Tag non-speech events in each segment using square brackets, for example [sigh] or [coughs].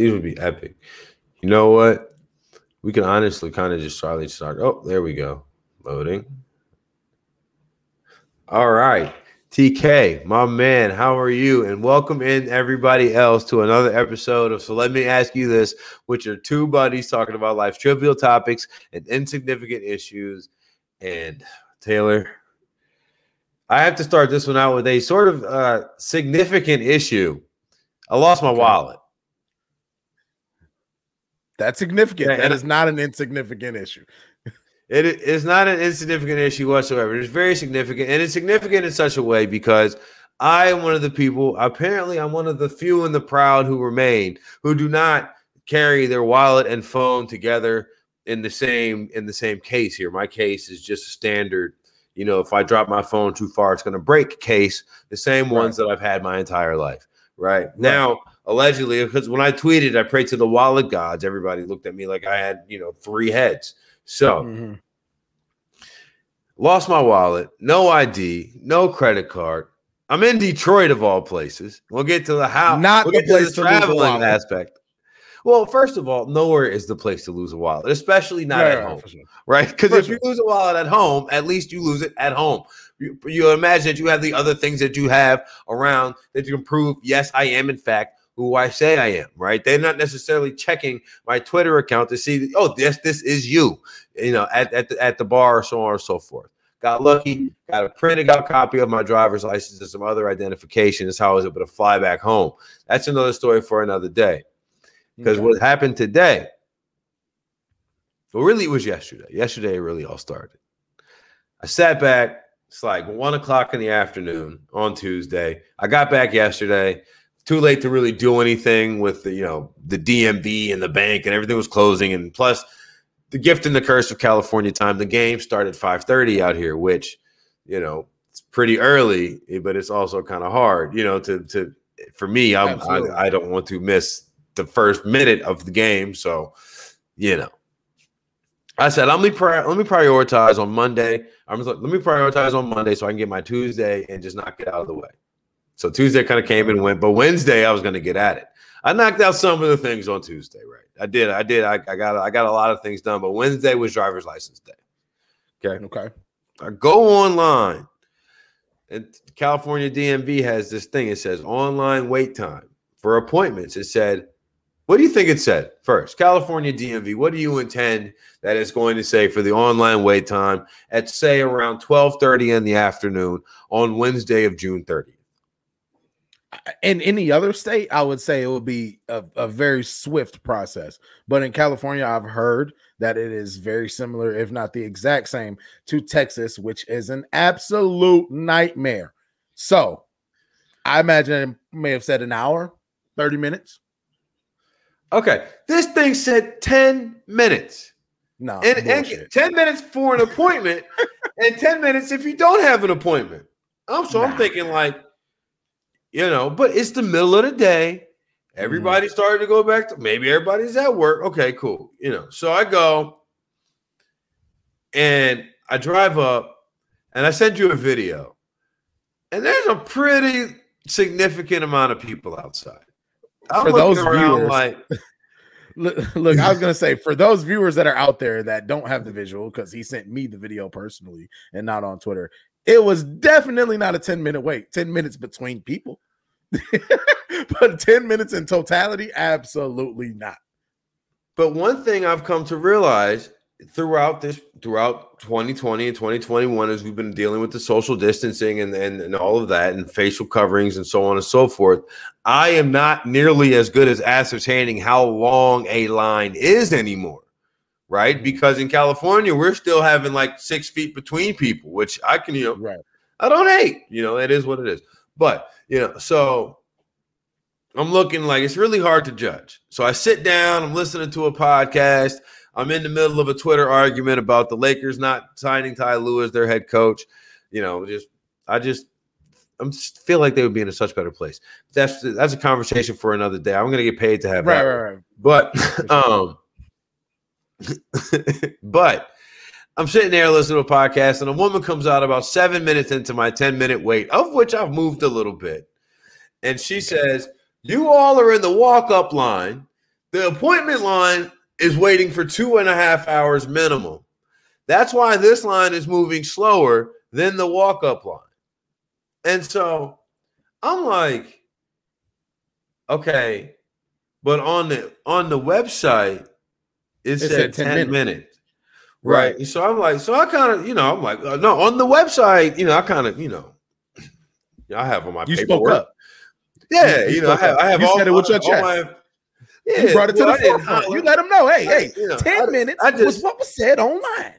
These would be epic. You know what? We can honestly kind of just to start. Oh, there we go. Loading. All right. TK, my man, how are you? And welcome in everybody else to another episode of So Let Me Ask You This, which are two buddies talking about life's trivial topics and insignificant issues. And Taylor, I have to start this one out with a sort of uh, significant issue. I lost my wallet. That's significant. That is not an insignificant issue. It is not an insignificant issue whatsoever. It's very significant, and it's significant in such a way because I am one of the people. Apparently, I'm one of the few and the proud who remain who do not carry their wallet and phone together in the same in the same case. Here, my case is just a standard. You know, if I drop my phone too far, it's going to break case. The same right. ones that I've had my entire life. Right, right. now, allegedly, because when I tweeted, I prayed to the wallet gods. Everybody looked at me like I had, you know, three heads. So mm-hmm. lost my wallet, no ID, no credit card. I'm in Detroit of all places. We'll get to the house. Not we'll the place to traveling aspect. Well, first of all, nowhere is the place to lose a wallet, especially not yeah, at home, sure. right? Because if sure. you lose a wallet at home, at least you lose it at home. You, you imagine that you have the other things that you have around that you can prove, yes, I am in fact who I say I am, right? They're not necessarily checking my Twitter account to see, oh, this this is you, you know, at at the, at the bar, so on and so forth. Got lucky, got a printed out copy of my driver's license and some other identification. That's how I was able to fly back home. That's another story for another day. Because okay. what happened today, well, really, it was yesterday. Yesterday, it really all started. I sat back. It's like one o'clock in the afternoon on Tuesday. I got back yesterday too late to really do anything with the you know the DMV and the bank and everything was closing and plus the gift and the curse of California time. The game started 5:30 out here, which you know it's pretty early, but it's also kind of hard, you know, to to for me. I'm, I I don't want to miss the first minute of the game, so you know. I said, let me let me prioritize on Monday. I'm like, let me prioritize on Monday so I can get my Tuesday and just knock it out of the way. So Tuesday kind of came and went, but Wednesday I was going to get at it. I knocked out some of the things on Tuesday, right? I did. I did. I, I got. I got a lot of things done, but Wednesday was driver's license day. Okay. Okay. I go online, and California DMV has this thing. It says online wait time for appointments. It said, "What do you think it said first? California DMV. What do you intend that it's going to say for the online wait time at say around twelve thirty in the afternoon on Wednesday of June 30th?" In any other state, I would say it would be a, a, very swift process. But in California, I've heard that it is very similar, if not the exact same, to Texas, which is an absolute nightmare. So I imagine it may have said an hour, 30 minutes. Okay. This thing said 10 minutes. No, and, and 10 minutes for an appointment and 10 minutes if you don't have an appointment. I'm so nah. I'm thinking like you know, but it's the middle of the day. Everybody mm. started to go back to maybe everybody's at work. Okay, cool. You know, so I go and I drive up and I send you a video, and there's a pretty significant amount of people outside. I'm for those viewers, like, [laughs] look, I was gonna say for those viewers that are out there that don't have the visual, because he sent me the video personally and not on Twitter. It was definitely not a 10 minute wait, 10 minutes between people. [laughs] but 10 minutes in totality, absolutely not. But one thing I've come to realize throughout this throughout 2020 and 2021 as we've been dealing with the social distancing and, and, and all of that and facial coverings and so on and so forth i am not nearly as good as ascertaining how long a line is anymore right? Mm-hmm. Because in California, we're still having like six feet between people, which I can, you know, right. I don't hate, you know, it is what it is. But, you know, so I'm looking like it's really hard to judge. So I sit down, I'm listening to a podcast. I'm in the middle of a Twitter argument about the Lakers not signing Ty Lue as their head coach. You know, just I just I just feel like they would be in a such better place. That's that's a conversation for another day. I'm gonna get paid to have right, that. right, right. But [laughs] um, [laughs] but I'm sitting there listening to a podcast, and a woman comes out about seven minutes into my 10 minute wait, of which I've moved a little bit. And she says, You all are in the walk up line The appointment line is waiting for two and a half hours minimum. That's why this line is moving slower than the walk up line. And so I'm like, okay, but on the on the website, it, it said, 10, 10 minutes. minutes. Right. right. So I'm like, so I kind of, you know, I'm like, uh, no, on the website, you know, I kind of, you know, [clears throat] I have on my you paperwork. spoke up. Yeah, you, you know, I have, I have you all said it with your chest. My, yeah, you brought it to well, the forefront. You let them know, hey, hey, you know, 10 I, minutes I just, was what was said online.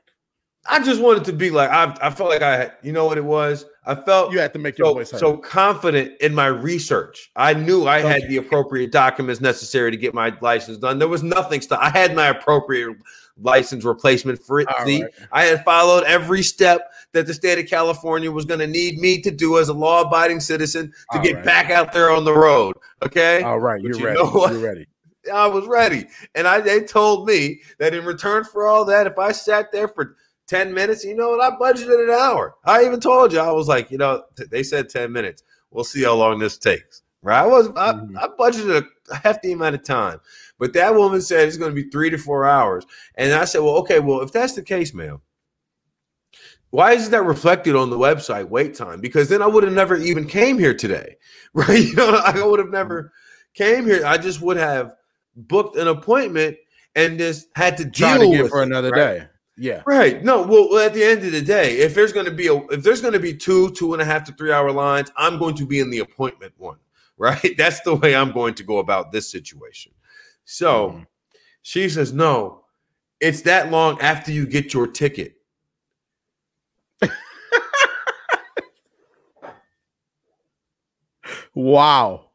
I just wanted to be like, I, I felt like I had, you know what it was? I felt you had to make your so, voice heard. so confident in my research. I knew I okay. had the appropriate documents necessary to get my license done. There was nothing. St- I had my appropriate license replacement for it. See, right. I had followed every step that the state of California was going to need me to do as a law-abiding citizen to All get right. back out there on the road. Okay. All right, you're you ready. You're ready. I was ready, and I they told me that in return for all that, if I sat there for 10 minutes. You know what? I budgeted an hour. I even told you, I was like, you know, they said 10 minutes. We'll see how long this takes. Right. I was, I, mm-hmm. I budgeted a hefty amount of time, but that woman said it's going to be three to four hours. And I said, well, okay, well, if that's the case, ma'am, why isn't that reflected on the website wait time? Because then I would have never even came here today. [laughs] Right. You know, I would have never came here. I just would have booked an appointment and just had to deal to with for another right? day. Yeah. Right. No. Well, at the end of the day, if there's going to be a if there's going to be two two and a half to three hour lines, I'm going to be in the appointment one. [laughs] Right. That's the way I'm going to go about this situation. So mm-hmm. she says, no, it's that long after you get your ticket. wow.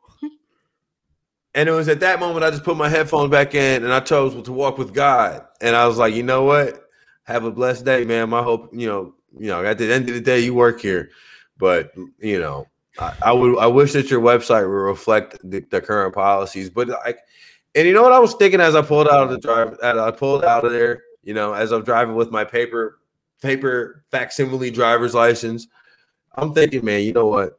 And it was at that moment I just put my headphones back in and I chose to walk with God. And I was like, you know what? Have a blessed day, man. I hope you know, you know, at the end of the day, you work here, but you know, I, I would, I wish that your website would reflect the, the, current policies. But like, and you know what I was thinking as I pulled out of the drive, as I pulled out of there, you know, as I'm driving with my paper, paper facsimile driver's license, I'm thinking, man, you know what?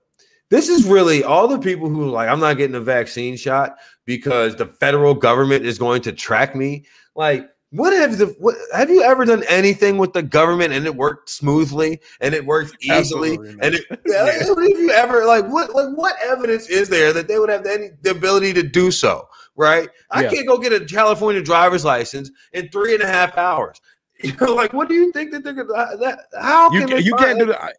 This is really all the people who like, I'm not getting a vaccine shot because the federal government is going to track me. Like, what have the what, have you ever done anything with the government and it worked smoothly and it worked easily and it [laughs] yeah, have you ever like what like what evidence is there that they would have any the ability to do so right? I yeah. can't go get a california driver's license in three and a half hours. [laughs] You know like what do you think that they're gonna that how you, can you can't do that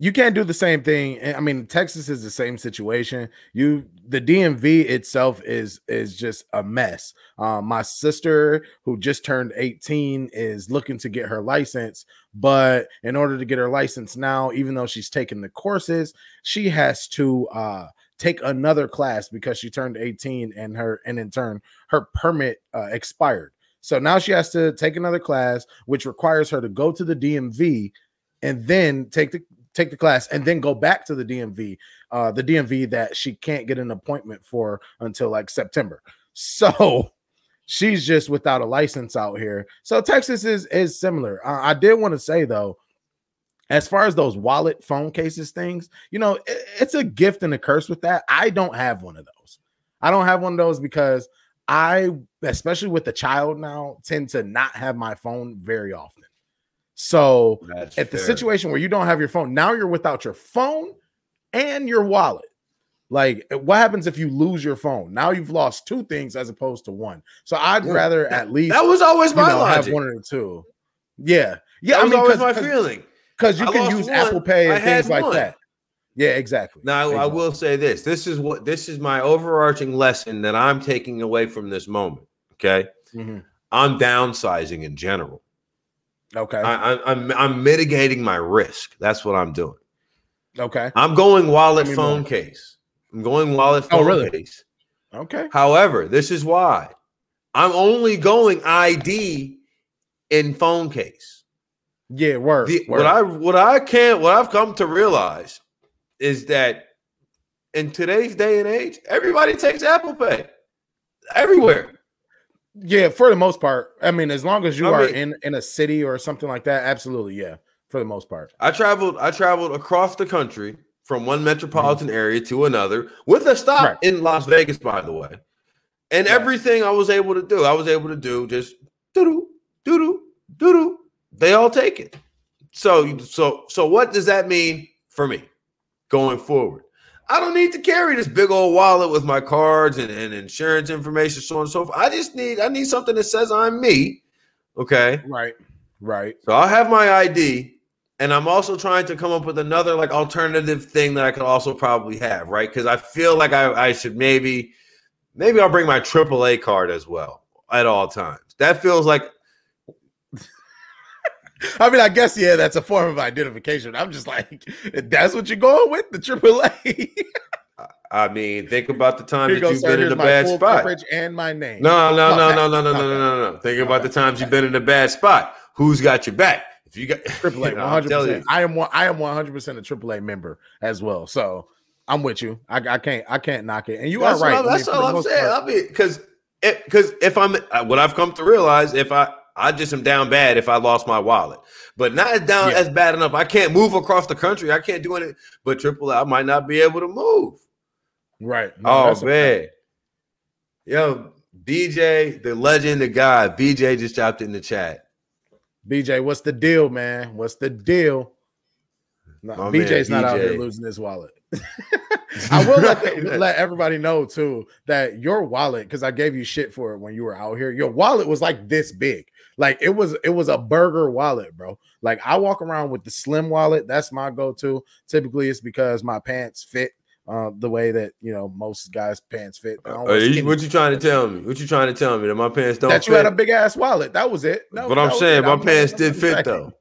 you can't do the same thing. I mean, Texas is the same situation. You the DMV itself is is just a mess. Um, my sister, who just turned 18, is looking to get her license, but in order to get her license now, even though she's taken the courses, she has to uh, take another class because she turned 18 and her and in turn her permit uh, expired. So now she has to take another class, which requires her to go to the DMV and then take the take the class, and then go back to the DMV, uh, the DMV that she can't get an appointment for until like September. So [laughs] she's just without a license out here. So Texas is is similar. Uh, I did want to say though, as far as those wallet phone cases things, you know, it, it's a gift and a curse with that. I don't have one of those. I don't have one of those because I, especially with the child now, tend to not have my phone very often. So That's at fair. the situation where you don't have your phone, now you're without your phone and your wallet. Like, what happens if you lose your phone? Now you've lost two things as opposed to one. So I'd yeah. rather at least that was always my know, logic. Have one or two. Yeah, yeah. That I mean, always my feeling because you I can use one, Apple Pay and things like that. Yeah, exactly. Now exactly. I will say this: this is what this is my overarching lesson that I'm taking away from this moment. Okay, mm-hmm. I'm downsizing in general. Okay. I, am I'm, I'm mitigating my risk. That's what I'm doing. Okay. I'm going wallet phone more. case. I'm going wallet oh, phone oh, really? case. Okay. However, this is why I'm only going ID in phone case. Yeah, word, the, word. What I what I can't what I've come to realize is that in today's day and age, everybody takes Apple Pay everywhere. Yeah, for the most part. I mean, as long as you I are mean, in in a city or something like that, absolutely, yeah. For the most part. I traveled I traveled across the country from one metropolitan mm-hmm. area to another with a stop right. in Las Vegas, by the way. And right. everything I was able to do, I was able to do just doo doo doo doo doo doo. They all take it. So so so what does that mean for me going forward? I don't need to carry this big old wallet with my cards and, and insurance information, so on and so forth. I just need I need something that says I'm me. Okay. Right. Right. So I'll have my ID. And I'm also trying to come up with another like alternative thing that I could also probably have, right? Because I feel like I, I should maybe, maybe I'll bring my AAA card as well at all times. That feels like [laughs] I mean, I guess yeah, that's a form of identification. I'm just like, that's what you're going with the AAA. [laughs] I mean, think about the times that you've been in a bad spot. And my name. No, no, no, no, no, no, no, no, no, no. Think about the times you've been in a bad spot. Who's got your back? If you got [laughs] AAA, 100. percent I am one. I am 100 percent a AAA member as well. So I'm with you. I, I can't. I can't knock it. And you that's are right. that's all I'm saying. Part. I mean, because because if I'm uh, what I've come to realize, if I I just am down bad if I lost my wallet. But not down yeah. as bad enough. I can't move across the country. I can't do anything. But triple I might not be able to move. Right. No, oh man. Yo, BJ, the legend, the guy. BJ just dropped in the chat. BJ, what's the deal, man? What's the deal? No, BJ's man, not BJ. out here losing his wallet. [laughs] I will let, the, [laughs] let everybody know too that your wallet, because I gave you shit for it when you were out here. Your wallet was like this big. Like it was, it was a burger wallet, bro. Like I walk around with the slim wallet. That's my go-to. Typically, it's because my pants fit uh, the way that you know most guys' pants fit. You, what you trying to tell me? What you trying to tell me that my pants don't? That you fit? had a big ass wallet. That was it. That, but I'm saying my pants did fit though.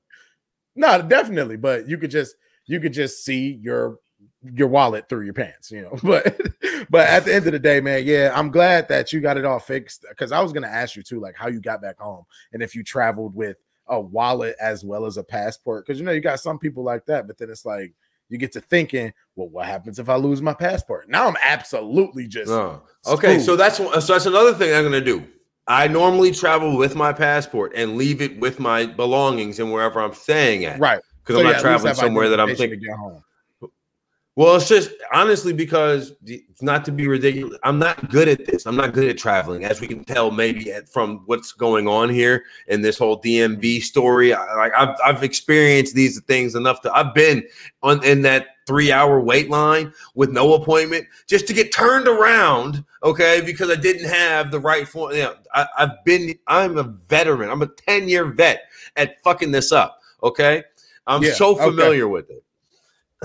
No, definitely. But you could just you could just see your your wallet through your pants, you know. [laughs] But but at the end of the day, man, yeah, I'm glad that you got it all fixed because I was gonna ask you too, like how you got back home and if you traveled with a wallet as well as a passport. Because you know, you got some people like that, but then it's like you get to thinking, well, what happens if I lose my passport? Now I'm absolutely just oh. okay. So that's so that's another thing I'm gonna do. I normally travel with my passport and leave it with my belongings and wherever I'm staying at. Right. Because so I'm yeah, not traveling somewhere that I'm thinking. Well, it's just honestly because it's not to be ridiculous. I'm not good at this. I'm not good at traveling, as we can tell maybe at, from what's going on here in this whole DMV story. I, like I've I've experienced these things enough to. I've been on in that three hour wait line with no appointment just to get turned around. Okay, because I didn't have the right form. You know, I, I've been. I'm a veteran. I'm a ten year vet at fucking this up. Okay, I'm yeah, so familiar okay. with it.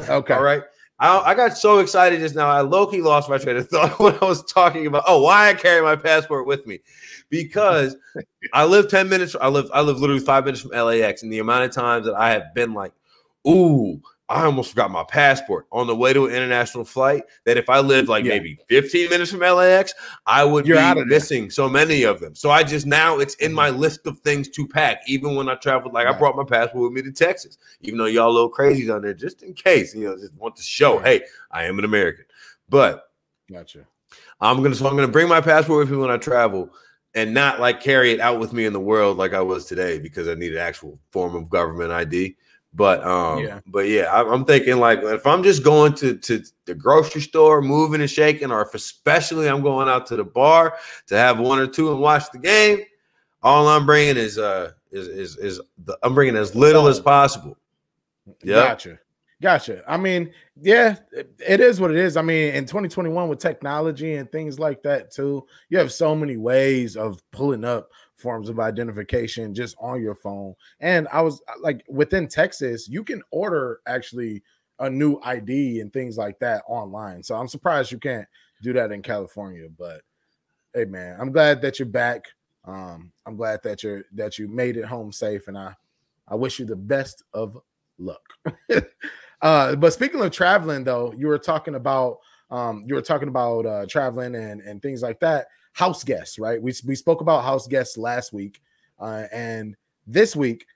Okay. [laughs] All right. I, I got so excited just now. I low key lost my train of thought [laughs] when I was talking about oh why I carry my passport with me because [laughs] I live ten minutes. I live I live literally five minutes from LAX, and the amount of times that I have been like, ooh, I almost forgot my passport on the way to an international flight. That if I lived like yeah. maybe 15 minutes from LAX, I would You're be missing so many of them. So I just now it's in my mm-hmm. list of things to pack. Even when I traveled, like right. I brought my passport with me to Texas, even though y'all a little crazy down there, just in case, you know, just want to show, hey, I am an American. But gotcha. I'm gonna so I'm gonna bring my passport with me when I travel and not like carry it out with me in the world like I was today because I need an actual form of government ID. But um, yeah. but yeah, I, am thinking like if I'm just going to to the grocery store, moving and shaking, or if especially I'm going out to the bar to have one or two and watch the game, all I'm bringing is uh is is is the, I'm bringing as little as possible. Yeah, gotcha, gotcha. I mean, yeah, it, it is what it is. I mean, in 2021 with technology and things like that too, you have so many ways of pulling up forms of identification just on your phone. And I was uh, like, within Texas, you can order actually a new ID and things like that online. So I'm surprised you can't do that in California. But hey, man, I'm glad that you're back. Um, I'm glad that you're that you made it home safe, and I I wish you the best of luck. [laughs] uh, but speaking of traveling, though, you were talking about um, you were talking about uh, traveling and and things like that house guests, right? We, we spoke about house guests last week. Uh, and this week,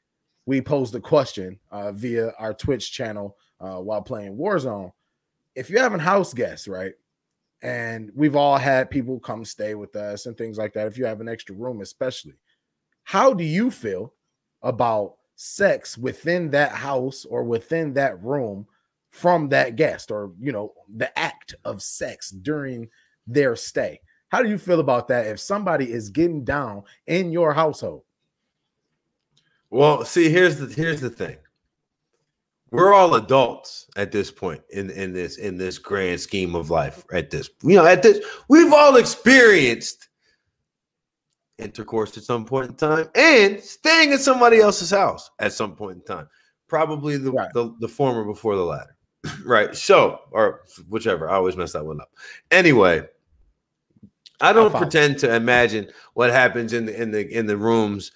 we posed a question uh, via our Twitch channel uh, while playing Warzone. If you're having house guests, right? And we've all had people come stay with us and things like that. If you have an extra room, especially, how do you feel about sex within that house or within that room from that guest or, you know, the act of sex during their stay? How do you feel about that if somebody is getting down in your household? Well, see, here's the here's the thing. We're all adults at this point in in this in this grand scheme of life. At this, you know, at this, we've all experienced intercourse at some point in time and staying at somebody else's house at some point in time. Probably the right. the, the former before the latter. [clears throat] right. So, or whichever. I always mess that one up. Anyway, I don't pretend to imagine what happens in the in the in the rooms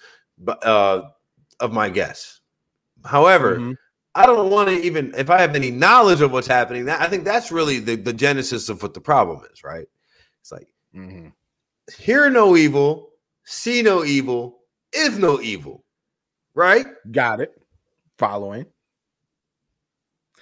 uh, of my guests. However, mm-hmm. I don't want to even if I have any knowledge of what's happening. That I think that's really the, the genesis of what the problem is, right? It's like mm-hmm. hear no evil, see no evil, is no evil, right? Got it. Following.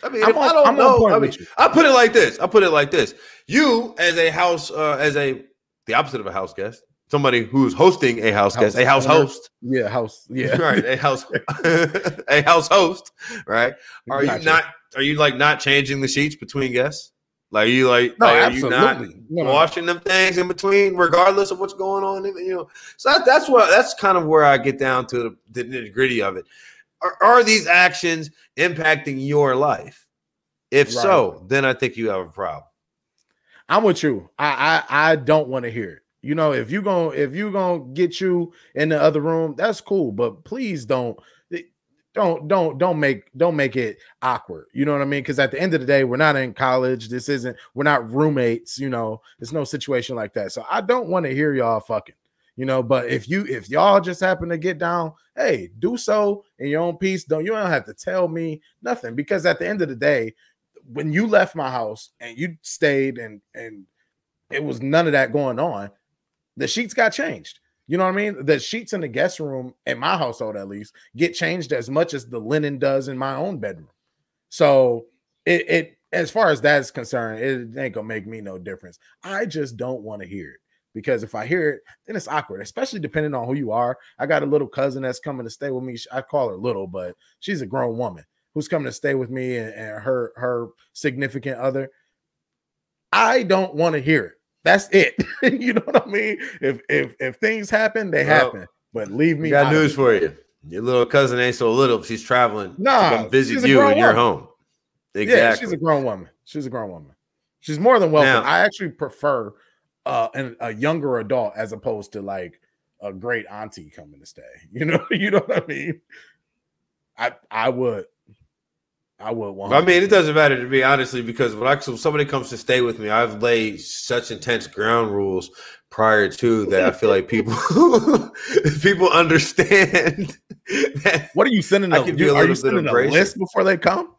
I mean, I'm if on, I don't I'm know, I mean, I put it like this. I put it like this. You, as a house, uh, as a the opposite of a house guest, somebody who's hosting a house, house guest, a house host. Yeah, house. Yeah, [laughs] right. A house, [laughs] [laughs] a house host. Right. Are gotcha. you not? Are you like not changing the sheets between guests? Like are you like, no, like, are you not no, washing them things in between, regardless of what's going on? You know, so that, that's what that's kind of where I get down to the, the nitty gritty of it. Are, are, these actions impacting your life? If right. so, then I think you have a problem. I'm with you. I I, I don't want to hear it. You know, if you going if you gonna get you in the other room, that's cool. But please don't eh, don't don't don't make don't make it awkward. You know what I mean? Because at the end of the day, we're not in college. This isn't we're not roommates. You know, there's no situation like that. So I don't want to hear y'all fucking. You know, but if you if y'all just happen to get down, hey, do so in your own peace. Don't you don't have to tell me nothing because at the end of the day, when you left my house and you stayed and and it was none of that going on, the sheets got changed. You know what I mean? The sheets in the guest room, in my household at least, get changed as much as the linen does in my own bedroom. So it, it as far as that's concerned, it ain't gonna make me no difference. I just don't want to hear it because if I hear it, then it's awkward, especially depending on who you are. I got a little cousin that's coming to stay with me. I call her little, but she's a grown woman who's coming to stay with me and, and her her significant other. I don't want to hear it. That's it. [laughs] you know what I mean? If if if things happen, they well, happen. But leave me. Got news for you. Your little cousin ain't so little. She's traveling nah, to come visit you in your home. Exactly. Yeah, she's a grown woman. She's a grown woman. She's more than welcome. Now, I actually prefer uh, an, a younger adult as opposed to like a great auntie coming to stay. [laughs] You know, you know what I mean? I I would. I would want. I mean, it doesn't matter to me honestly because when I so somebody comes to stay with me, I've laid such intense ground rules prior to that. I feel like people [laughs] people understand. [laughs] what are you sending? A, you, are you sending a list before they come?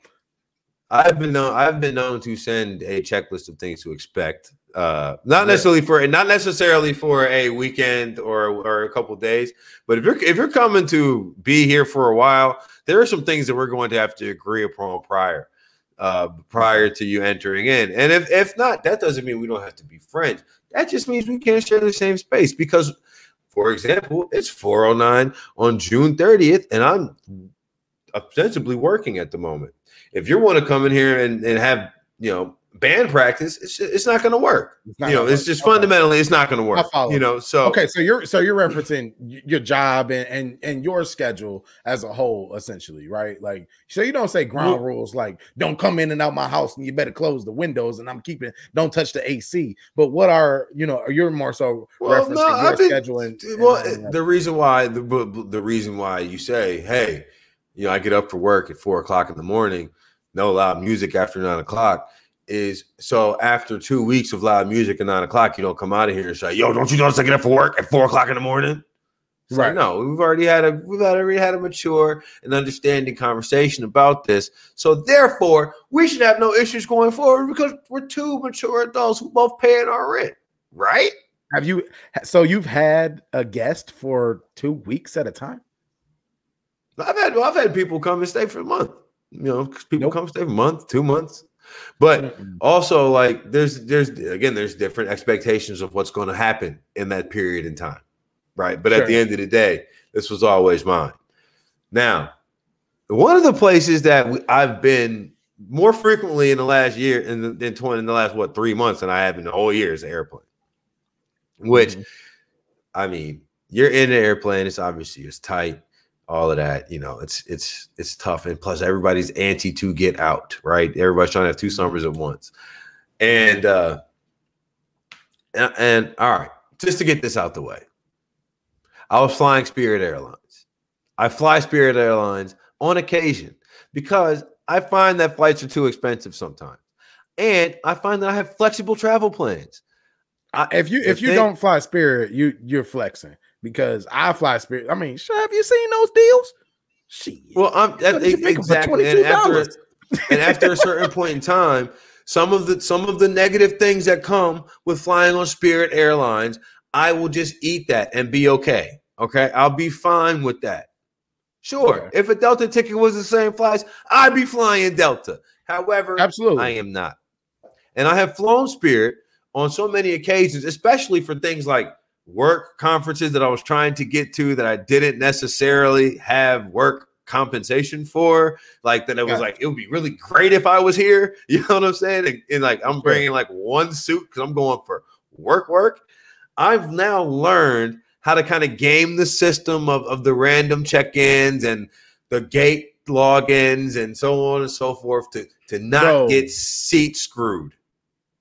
I've been known. I've been known to send a checklist of things to expect. Uh, not necessarily for not necessarily for a weekend or or a couple days, but if you're if you're coming to be here for a while, there are some things that we're going to have to agree upon prior uh, prior to you entering in. And if if not, that doesn't mean we don't have to be friends. That just means we can't share the same space because, for example, it's 409 on June 30th, and I'm ostensibly working at the moment. If you want to come in here and, and have you know band practice, it's it's not going to work. You know, it's just okay. fundamentally it's not going to work. You know, so okay, so you're so you're referencing your job and, and and your schedule as a whole, essentially, right? Like, so you don't say ground well, rules like don't come in and out my house and you better close the windows and I'm keeping don't touch the AC. But what are you know? You're more so well, referencing no, your been, schedule and, well, and the reason why the the reason why you say, hey, you know, I get up for work at four o'clock in the morning, no loud music after nine o'clock is so after two weeks of loud music at nine o'clock, you don't come out of here and say, "Yo, don't you notice I get up for work at four o'clock in the morning?" So, right? No, we've already had a we've already had a mature and understanding conversation about this. So therefore, we should have no issues going forward because we're two mature adults who both paying our rent, right? Have you? So you've had a guest for two weeks at a time? I've had I've had people come and stay for a month. You know, people nope. come stay for a month, two months. But also, like, there's there's again, there's different expectations of what's going to happen in that period in time, right? But sure. at the end of the day, this was always mine. Now, one of the places that we, I've been more frequently in the last year, in the, in, 20, in the last what three months than I have in the whole year is the airplane. which mm-hmm. I mean, you're in the airplane. It's obviously it's tight, all of that. You know, it's it's it's tough, and plus everybody's anti to get out, right? Everybody's trying to have two summers at once, and uh, and, and all right, just to get this out the way, I was flying Spirit Airlines. I fly Spirit Airlines on occasion because I find that flights are too expensive sometimes, and I find that I have flexible travel plans. I, if you if you they, don't fly Spirit, you you're flexing because I fly Spirit. I mean, have you seen those deals? Shit. Well, I'm that, exactly. And after, and after a certain [laughs] point in time, some of the some of the negative things that come with flying on Spirit Airlines, I will just eat that and be okay. Okay, I'll be fine with that. Sure, okay. if a Delta ticket was the same flights, I'd be flying Delta. However, absolutely, I am not, and I have flown Spirit on so many occasions, especially for things like work conferences that I was trying to get to that I didn't necessarily have work compensation for. Like that, it was like it would be really great if I was here. [laughs] You know what I'm saying? And, and like I'm bringing like one suit because I'm going for work, work. I've now learned how to kind of game the system of, of the random check-ins and the gate logins and so on and so forth to to not Bro. get seat screwed.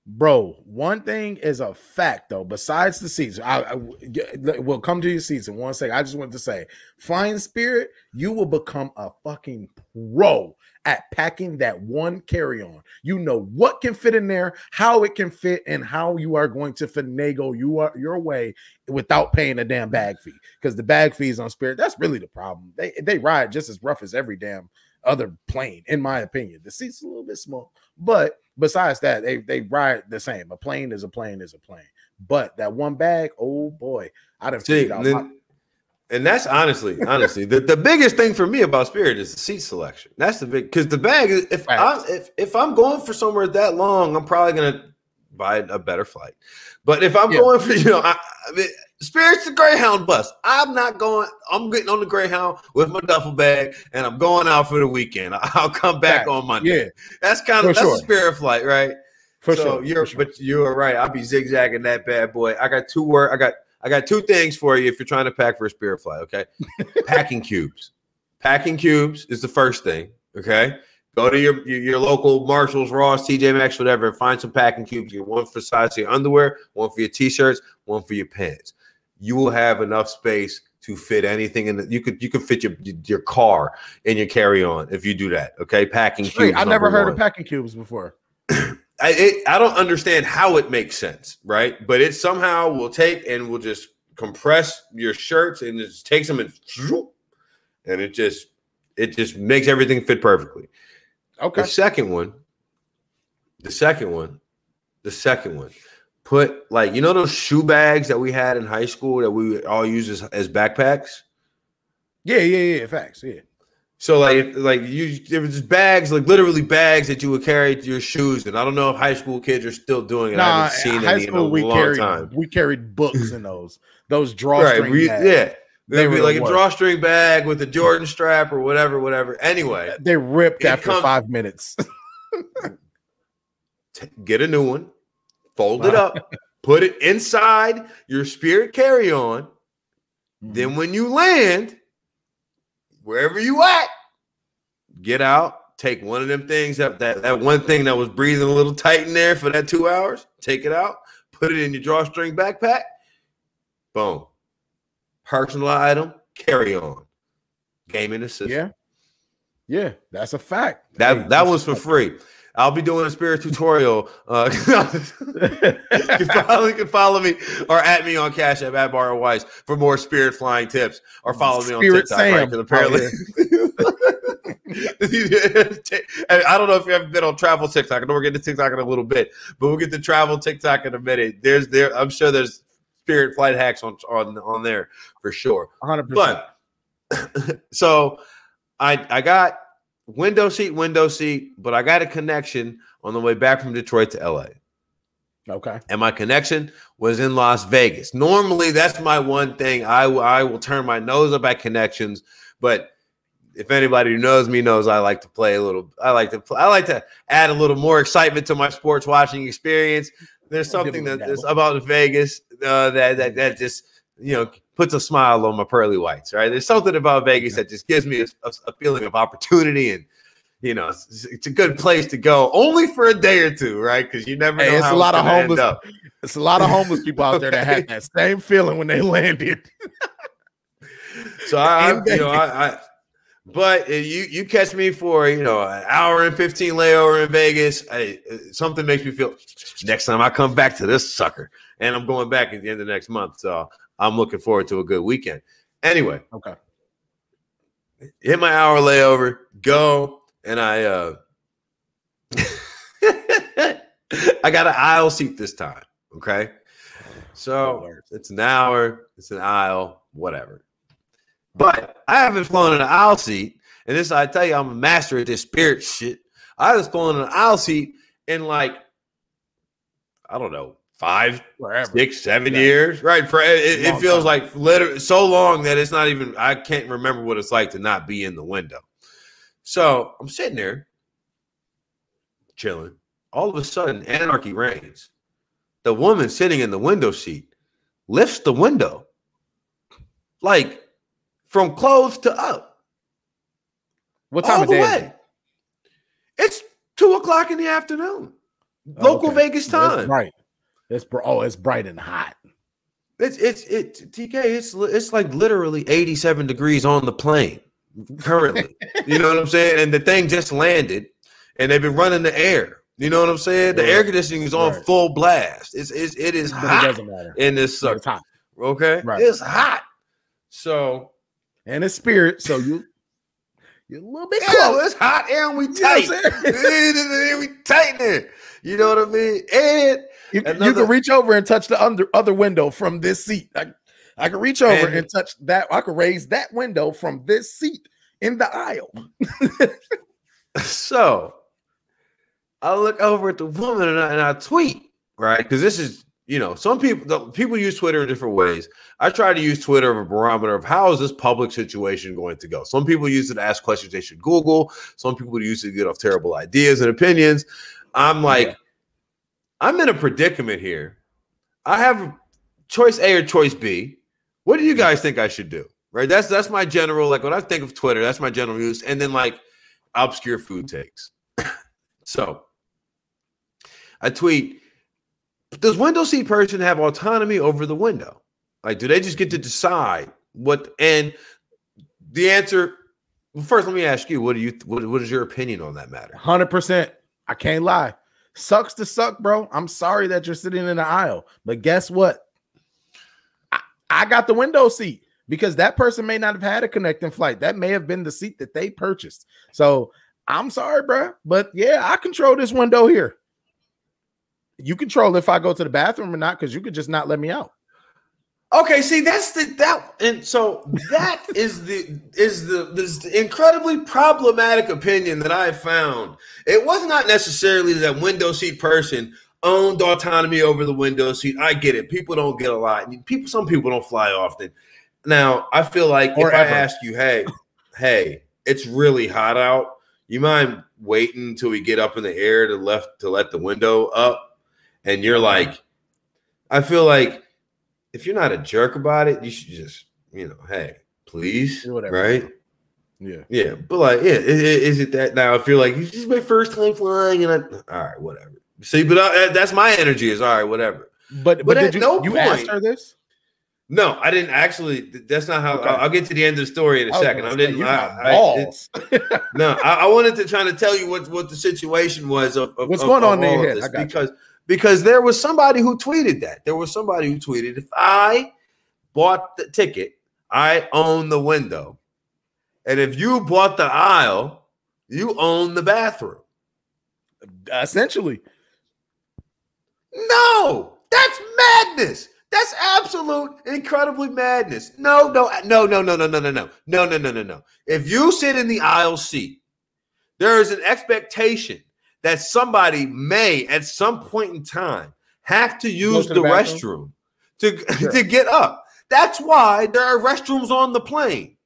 Bro, one thing is a fact though. Besides the season, I, I will come to your season one second. I just want to say, Flying Spirit, you will become a fucking pro at packing that one carry-on. You know what can fit in there, how it can fit, and how you are going to finagle you are your way without paying a damn bag fee. Because the bag fees on Spirit, that's really the problem. They they ride just as rough as every damn other plane, in my opinion. The seat's a little bit small, but besides that, they they ride the same. A plane is a plane is a plane. But that one bag, oh boy, I didn't see. My- and that's honestly, honestly, the, the biggest thing for me about Spirit is the seat selection. That's the big because the bag. If I if if I'm going for somewhere that long, I'm probably gonna buy a better flight. But if I'm yeah. going for you know, I, I mean, Spirit's the Greyhound bus. I'm not going. I'm getting on the Greyhound with my duffel bag, and I'm going out for the weekend. [laughs] I'll come back on Monday. Yeah, that's kind of that's sure. a Spirit flight, right? For so sure. You're, sure. but you are right. I'll be zigzagging that bad boy. I got two work. I got I got two things for you if you're trying to pack for a Spirit flight. Okay, [laughs] packing cubes. Packing cubes is the first thing. Okay, go to your, your, your local Marshalls, Ross, TJ Maxx, whatever, and find some packing cubes. You one for size of your underwear, one for your t-shirts, one for your pants you will have enough space to fit anything in the, you could you could fit your your car in your carry-on if you do that okay? Packing cubes i never heard one. of packing cubes before. [clears throat] I, it, I don't understand how it makes sense right? But it somehow will take and will just compress your shirts and it just takes them and and it just it just makes everything fit perfectly. Okay. The second one the second one the second one put like you know those shoe bags that we had in high school that we all use as, as backpacks. Yeah, yeah, yeah. Facts. Yeah. So like like you there was just bags like literally bags that you would carry to your shoes and I don't know if high school kids are still doing it. Nah, I haven't seen high any school, in a we long carried, time. We carried books in those those [laughs] drawstring right, we, bags. Yeah. They were like a drawstring bag with a Jordan strap or whatever, whatever. Anyway, they ripped after five minutes. [laughs] get a new one fold it up, put it inside your spirit carry on. Mm-hmm. Then when you land, wherever you at, get out, take one of them things that, that that one thing that was breathing a little tight in there for that two hours, take it out, put it in your drawstring backpack. Boom. Personal item, carry on. Gaming assistant. Yeah. Yeah, that's a fact. That that was for free. I'll be doing a spirit tutorial. Uh, [laughs] you, you can follow me or at me on Cash App at Bar Weiss for more spirit flying tips, or follow me on TikTok. Sam. Right? Because apparently, [laughs] I don't know if you have been on travel TikTok. I know we're getting to TikTok in a little bit, but we'll get to travel TikTok in a minute. There's there. I'm sure there's spirit flight hacks on on on there for sure. 100. But [laughs] so I I got window seat, window seat, but I got a connection on the way back from Detroit to LA. Okay. And my connection was in Las Vegas. Normally, that's my one thing. I, I will turn my nose up at connections, but if anybody who knows me knows I like to play a little. I like to play, I like to add a little more excitement to my sports watching experience. There's something that is about Vegas uh, that that that just you know puts a smile on my pearly whites. Right? There's something about Vegas that just gives me a, a, feeling of opportunity and you know, it's, it's, a good place to go only for a day or two, right? Because you never hey, know. It's a lot of homeless. It's a lot of homeless people out there that have [laughs] that same feeling when they landed. so I, I [laughs] you know, I, I but uh, you you catch me for you know an hour and fifteen layover in Vegas. I, uh, something makes me feel next time I come back to this sucker, and I'm going back at the end of next month. So I'm looking forward to a good weekend. Anyway, okay. Hit my hour layover, go and I uh [laughs] I got an aisle seat this time. Okay. So it's an hour, it's an aisle, whatever. But I haven't flown in an aisle seat. And this I tell you, I'm a master at this spirit shit. I was flown in an aisle seat in like, I don't know, five, Wherever. six, seven yeah. years. Right. For it, it feels time. like literally so long that it's not even I can't remember what it's like to not be in the window. So I'm sitting there chilling. All of a sudden, anarchy reigns. The woman sitting in the window seat lifts the window, like from closed to up. What time all of day? Way. It's two o'clock in the afternoon, oh, local okay. Vegas time. right. It's oh, it's bright and hot. It's it's it TK. It's it's like literally eighty seven degrees on the plane currently. you know what I'm saying? And the thing just landed, and they've been running the air. You know what I'm saying? The air conditioning is on right. full blast. It's, it's it is hot. It doesn't matter. In this sucker. It's hot. Okay, right. it's hot. So, and it's spirit. So you. You're a little bit yeah, close. It's hot and we tight. You know [laughs] we tighten it, You know what I mean? And you, another, you, can reach over and touch the under, other window from this seat. I, I can reach over and, and touch that. I can raise that window from this seat in the aisle. [laughs] so I look over at the woman and I, and I tweet, right? Because this is, you know, some people the, people use Twitter in different ways. I try to use Twitter as a barometer of how is this public situation going to go. Some people use it to ask questions they should Google. Some people use it to get off terrible ideas and opinions. I'm like, yeah. I'm in a predicament here. I have choice A or choice B. What do you guys think I should do? Right. That's that's my general like when I think of Twitter, that's my general use. And then like obscure food takes. [coughs] so I tweet, does window seat person have autonomy over the window? Like, do they just get to decide what and the answer well, first let me ask you, what do you what, what is your opinion on that matter? 100%. I can't lie. Sucks to suck, bro. I'm sorry that you're sitting in the aisle, but guess what? I got the window seat because that person may not have had a connecting flight. That may have been the seat that they purchased. So I'm sorry, bro. But yeah, I control this window here. You control if I go to the bathroom or not, because you could just not let me out. Okay, see that's the that and so that is the is the this incredibly problematic opinion that I found. It was not necessarily that window seat person owned autonomy over the window seat. I get it. People don't get a lot. People, some people don't fly often. Now, I feel like or if ever. I ask you, hey, hey, it's really hot out. You mind waiting until we get up in the air to left to let the window up? And you're like, I feel like if you're not a jerk about it, you should just, you know, hey, please, right? Yeah, yeah, but like, yeah, is, is it that now? I feel like this is my first time flying, and I, all right, whatever. See, but uh, that's my energy. Is all right, whatever. But but, but did you, no you point, asked her this? No, I didn't actually. That's not how. Okay. I'll, I'll, get to the end of the story in a second. I didn't. I, I, no, I, wanted to try to tell you what what the situation was of, of what's of, going on in your here. Because you. Because there was somebody who tweeted that. There was somebody who tweeted if I bought the ticket, I own the window, and if you bought the aisle, you own the bathroom. Essentially. No, that's madness. That's absolute incredibly madness. No, no, no, no, no, no, no, no, no, no, no, no, no, no. If you sit in the aisle seat, there is an expectation that somebody may at some point in time have to use to the, the restroom to, [laughs] sure. to get up. That's why there are restrooms on the plane.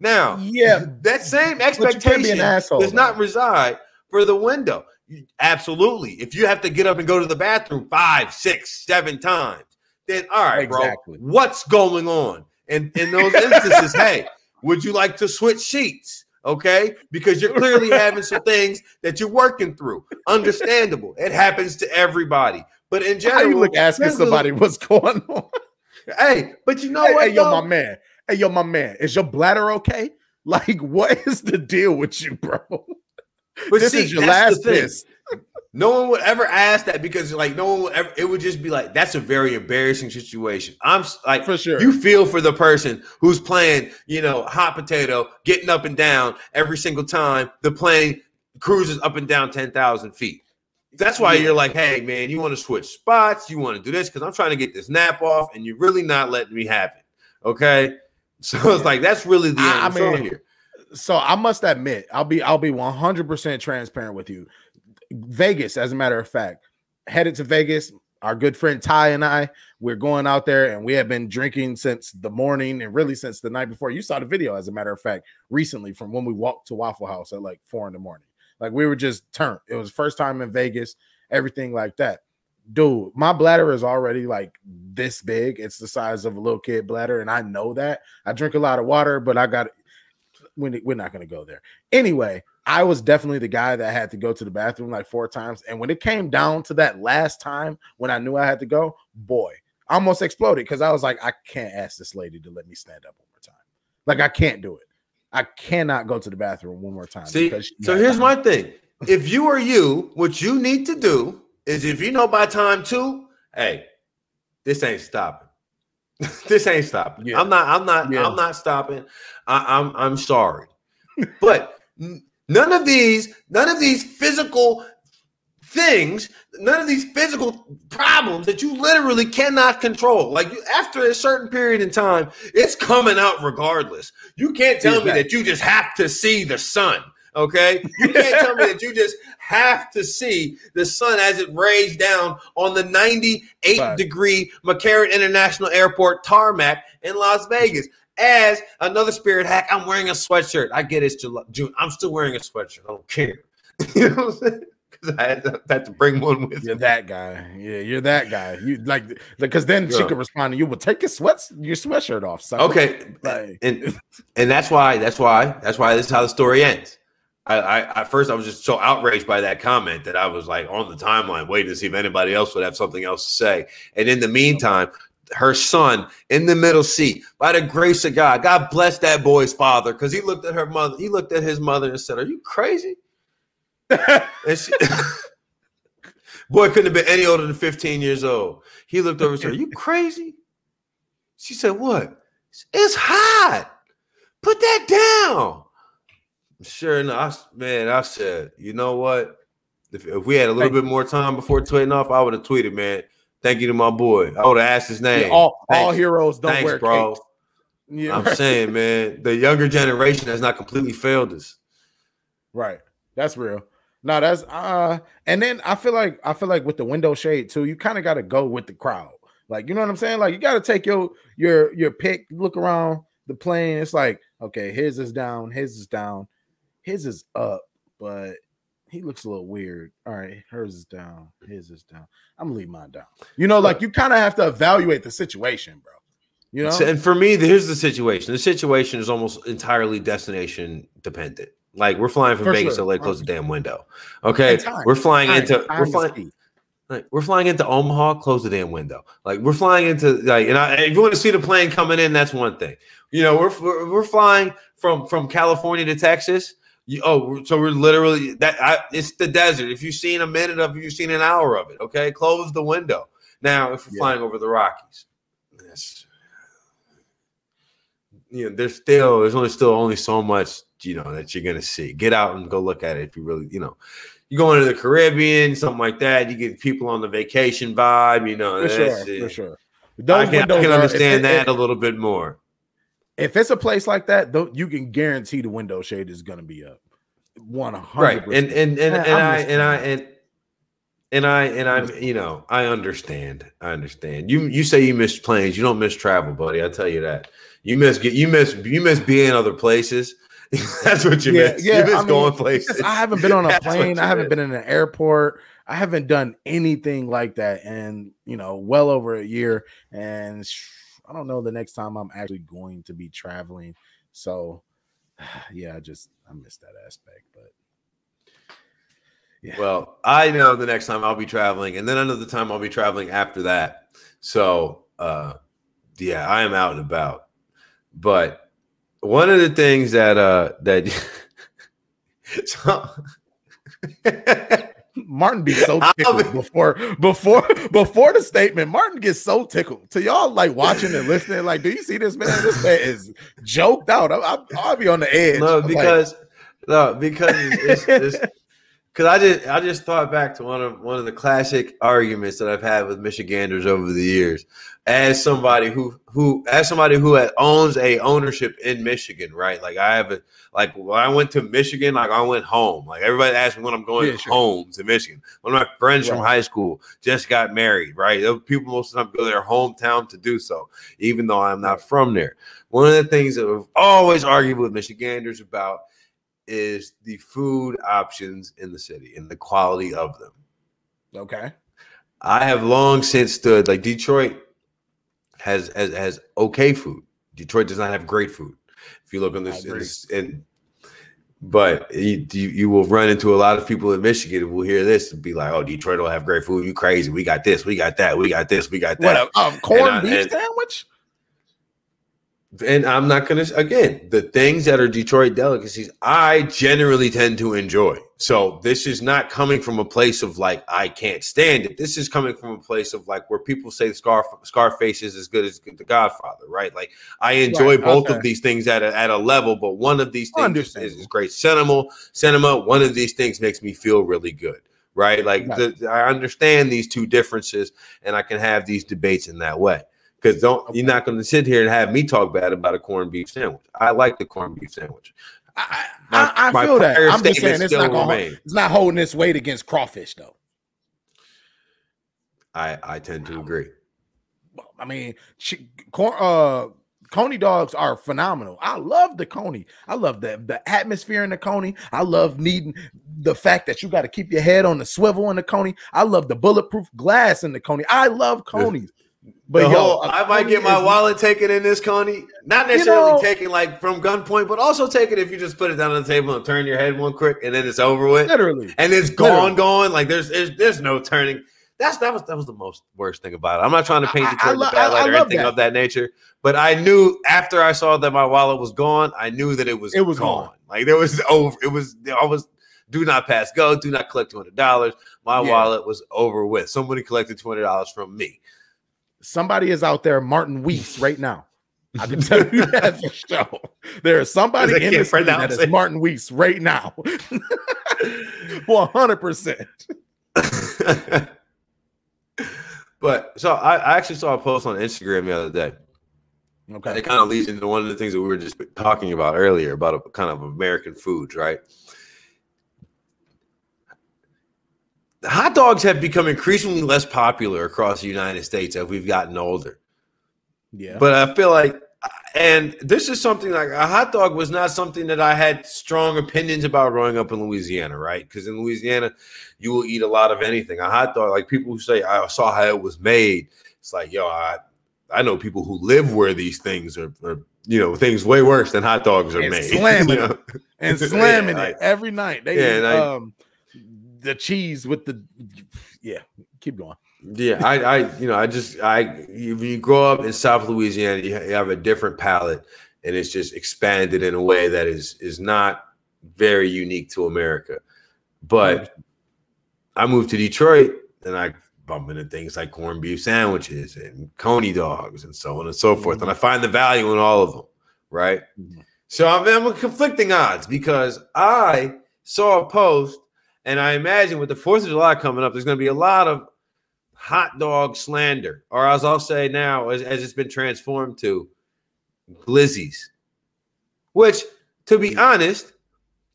Now, yeah, [laughs] that same expectation asshole, does not reside for the window. Absolutely. If you have to get up and go to the bathroom five, six, seven times, then all right, exactly. bro, what's going on? And in those instances, hey, would you like to switch sheets? Okay, because you're clearly [laughs] having some things that you're working through. Understandable. It happens to everybody. But in general, How you look asking somebody what's going on. Hey, but you know hey, what? Hey, yo, my man. Hey, yo, my man. Is your bladder okay? Like, [laughs] what is the deal with you, bro? But this see, is your last piss. No one would ever ask that because, like, no one would ever. It would just be like, that's a very embarrassing situation. I'm like, for sure. You feel for the person who's playing, you know, hot potato, getting up and down every single time the plane cruises up and down ten thousand feet. That's why you're like, hey, man, you want to switch spots, you want to do this because I'm trying to get this nap off, and you're really not letting me have it. Okay, [laughs] so it's like that's really the I, I mean, here. So I must admit, I'll be I'll be 100 percent transparent with you. Vegas, as a matter of fact, headed to Vegas. Our good friend Ty and I, we're going out there and we have been drinking since the morning and really since the night before. You saw the video, as a matter of fact, recently from when we walked to Waffle House at like four in the morning. Like we were just turned. It was first time in Vegas, everything like that. Dude, my bladder is already like this big. It's the size of a little kid bladder, and I know that. I drink a lot of water, but I got we're not going to go there. Anyway, I was definitely the guy that had to go to the bathroom like four times. And when it came down to that last time when I knew I had to go, boy, I almost exploded because I was like, I can't ask this lady to let me stand up one more time. Like, I can't do it. I cannot go to the bathroom one more time. See, so here's my thing. If you are you, what you need to do is if you know by time two, hey, this ain't stopping. [laughs] this ain't stopping. Yeah. I'm not, I'm not, yeah. I'm not stopping. I, I'm I'm sorry. but None of these, none of these physical things, none of these physical problems that you literally cannot control. Like after a certain period in time, it's coming out regardless. You can't tell me that you just have to see the sun. Okay, [laughs] you can't tell me that you just have to see the sun as it rays down on the 98 right. degree McCarran International Airport tarmac in Las Vegas as another spirit hack. I'm wearing a sweatshirt. I get it's June. I'm still wearing a sweatshirt. I don't care. [laughs] you know what I'm saying? Because I had to, had to, bring one with. You're me. that guy. Yeah, you're that guy. You like because then she could respond to you. Well, take your sweats your sweatshirt off. Son. Okay, like, and and that's why that's why that's why this is how the story ends. I, I at first I was just so outraged by that comment that I was like on the timeline waiting to see if anybody else would have something else to say. And in the meantime, her son in the middle seat by the grace of God. God bless that boy's father because he looked at her mother. He looked at his mother and said, Are you crazy? [laughs] she, [laughs] boy couldn't have been any older than 15 years old. He looked over and said, Are you crazy? She said, What? It's hot. Put that down. Sure enough, man, I said, You know what? If, if we had a little bit more time before tweeting off, I would have tweeted, man Thank you to my boy. I would have asked his name. Yeah, all, all heroes don't Thanks, wear bro. Capes. Yeah, I'm right. saying, [laughs] man, the younger generation has not completely failed us. Right. That's real. No, that's uh and then I feel like I feel like with the window shade too, you kind of gotta go with the crowd. Like, you know what I'm saying? Like you gotta take your your your pick, look around the plane. It's like, okay, his is down, his is down, his is up, but he looks a little weird. All right, hers is down, his is down. I'm gonna leave mine down. You know, like you kind of have to evaluate the situation, bro. You know, and for me, here's the situation. The situation is almost entirely destination dependent. Like we're flying from for Vegas sure. to LA, close the damn window. Okay, we're flying time. into time we're flying. Like, we're flying into Omaha, close the damn window. Like we're flying into like, and I, if you want to see the plane coming in, that's one thing. You know, we're we're, we're flying from from California to Texas. You, oh, so we're literally that. I, it's the desert. If you've seen a minute of it, you've seen an hour of it. Okay, close the window. Now, if we're yeah. flying over the Rockies, yes, you know, there's still there's only still only so much you know that you're gonna see. Get out and go look at it if you really you know. You go into the Caribbean, something like that. You get people on the vacation vibe. You know, for sure, it. for sure. Those I can, I can understand are, that it, a little bit more if it's a place like that, though, you can guarantee the window shade is going to be up. One hundred right, and and and, and, and I and I and and I and I'm you know I understand I understand. You you say you miss planes you don't miss travel buddy I tell you that. You miss get you miss you miss being in other places. [laughs] That's what you yeah, miss. Yeah, you miss I mean, going places I haven't been [laughs] on a plane I haven't miss. been in an airport I haven't done anything like that and you know well over a year and I don't know the next time I'm actually going to be traveling. So [sighs] yeah, I just I miss that aspect, but yeah. Well, I know the next time I'll be traveling, and then another time I'll be traveling after that. So uh yeah, I am out and about. But one of the things that uh that [laughs] so [laughs] Martin be so [laughs] tickled before before before the statement. Martin gets so tickled. To y'all like watching and listening, like, do you see this man? This man is joked out. I, will be on the edge. No, because like, no, because it's, it's, because I just I just thought back to one of one of the classic arguments that I've had with Michiganders over the years, as somebody who who as somebody who owns a ownership in Michigan, right? Like I have a like when I went to Michigan, like I went home. Like everybody asked me when I'm going yeah, sure. home to Michigan. One of my friends right. from high school just got married, right? People most of the time go to their hometown to do so, even though I'm not from there. One of the things that I've always argued with Michiganders about is the food options in the city and the quality of them. Okay. I have long since stood like Detroit has has, has okay food. Detroit does not have great food. If you look on this, this and but you, you, you will run into a lot of people in Michigan who will hear this and be like, "Oh, Detroit don't have great food. You crazy? We got this. We got that. We got this. We got that." What a, corned beef sandwich? And I'm not going to again the things that are Detroit delicacies I generally tend to enjoy. So this is not coming from a place of like I can't stand it. This is coming from a place of like where people say Scar Scarface is as good as The Godfather, right? Like I enjoy right, both okay. of these things at a, at a level, but one of these things is, is, great cinema. Cinema. One of these things makes me feel really good, right? Like right. The, I understand these two differences, and I can have these debates in that way. Because don't okay. you're not going to sit here and have me talk bad about a corned beef sandwich. I like the corned beef sandwich. I, my, I, I feel that. I'm just saying it's not, gonna, it's not holding its weight against crawfish, though. I I tend to agree. I mean, corn, uh, Coney dogs are phenomenal. I love the Coney. I love the the atmosphere in the Coney. I love needing the fact that you got to keep your head on the swivel in the Coney. I love the bulletproof glass in the Coney. I love Coneys. But yo, whole, I might get my wallet taken in this, Coney. Not necessarily you know, taken like from gunpoint, but also taken if you just put it down on the table and turn your head one quick, and then it's over with. Literally, and it's gone, literally. gone. Like there's, there's there's no turning. That's that was that was the most worst thing about it. I'm not trying to paint the I, I, bad light or anything that. of that nature, but I knew after I saw that my wallet was gone, I knew that it was it was gone. gone. Like there was [laughs] over. It was I was do not pass go. Do not collect two hundred dollars. My yeah. wallet was over with. Somebody collected two hundred dollars from me. Somebody is out there, Martin Weiss, [laughs] right now. I can tell you [laughs] that for sure. There is somebody in screen that is Martin Weiss right now. [laughs] One hundred percent. But so I, I, actually saw a post on Instagram the other day. Okay. It kind of leads into one of the things that we were just talking about earlier about a, kind of American foods, right? Hot dogs have become increasingly less popular across the United States as we've gotten older. Yeah. But I feel like and this is something like a hot dog was not something that I had strong opinions about growing up in Louisiana, right? Because in Louisiana, you will eat a lot of anything. A hot dog, like people who say, I saw how it was made. It's like, yo, I I know people who live where these things are, are you know, things way worse than hot dogs are and made. [laughs] Slamming you know? and [laughs] slamming yeah, it like, every night. They yeah, eat, um, the cheese with the yeah. Keep going. Yeah, I, I, you know, I just, I, when you grow up in South Louisiana, you have a different palate, and it's just expanded in a way that is is not very unique to America. But I moved to Detroit, and I bump into things like corned beef sandwiches and coney dogs and so on and so forth, and I find the value in all of them. Right. Mm-hmm. So I'm, I'm conflicting odds because I saw a post and I imagine with the Fourth of July coming up, there's going to be a lot of hot dog slander, or as I'll say now, as, as it's been transformed to glizzies. Which, to be mm. honest,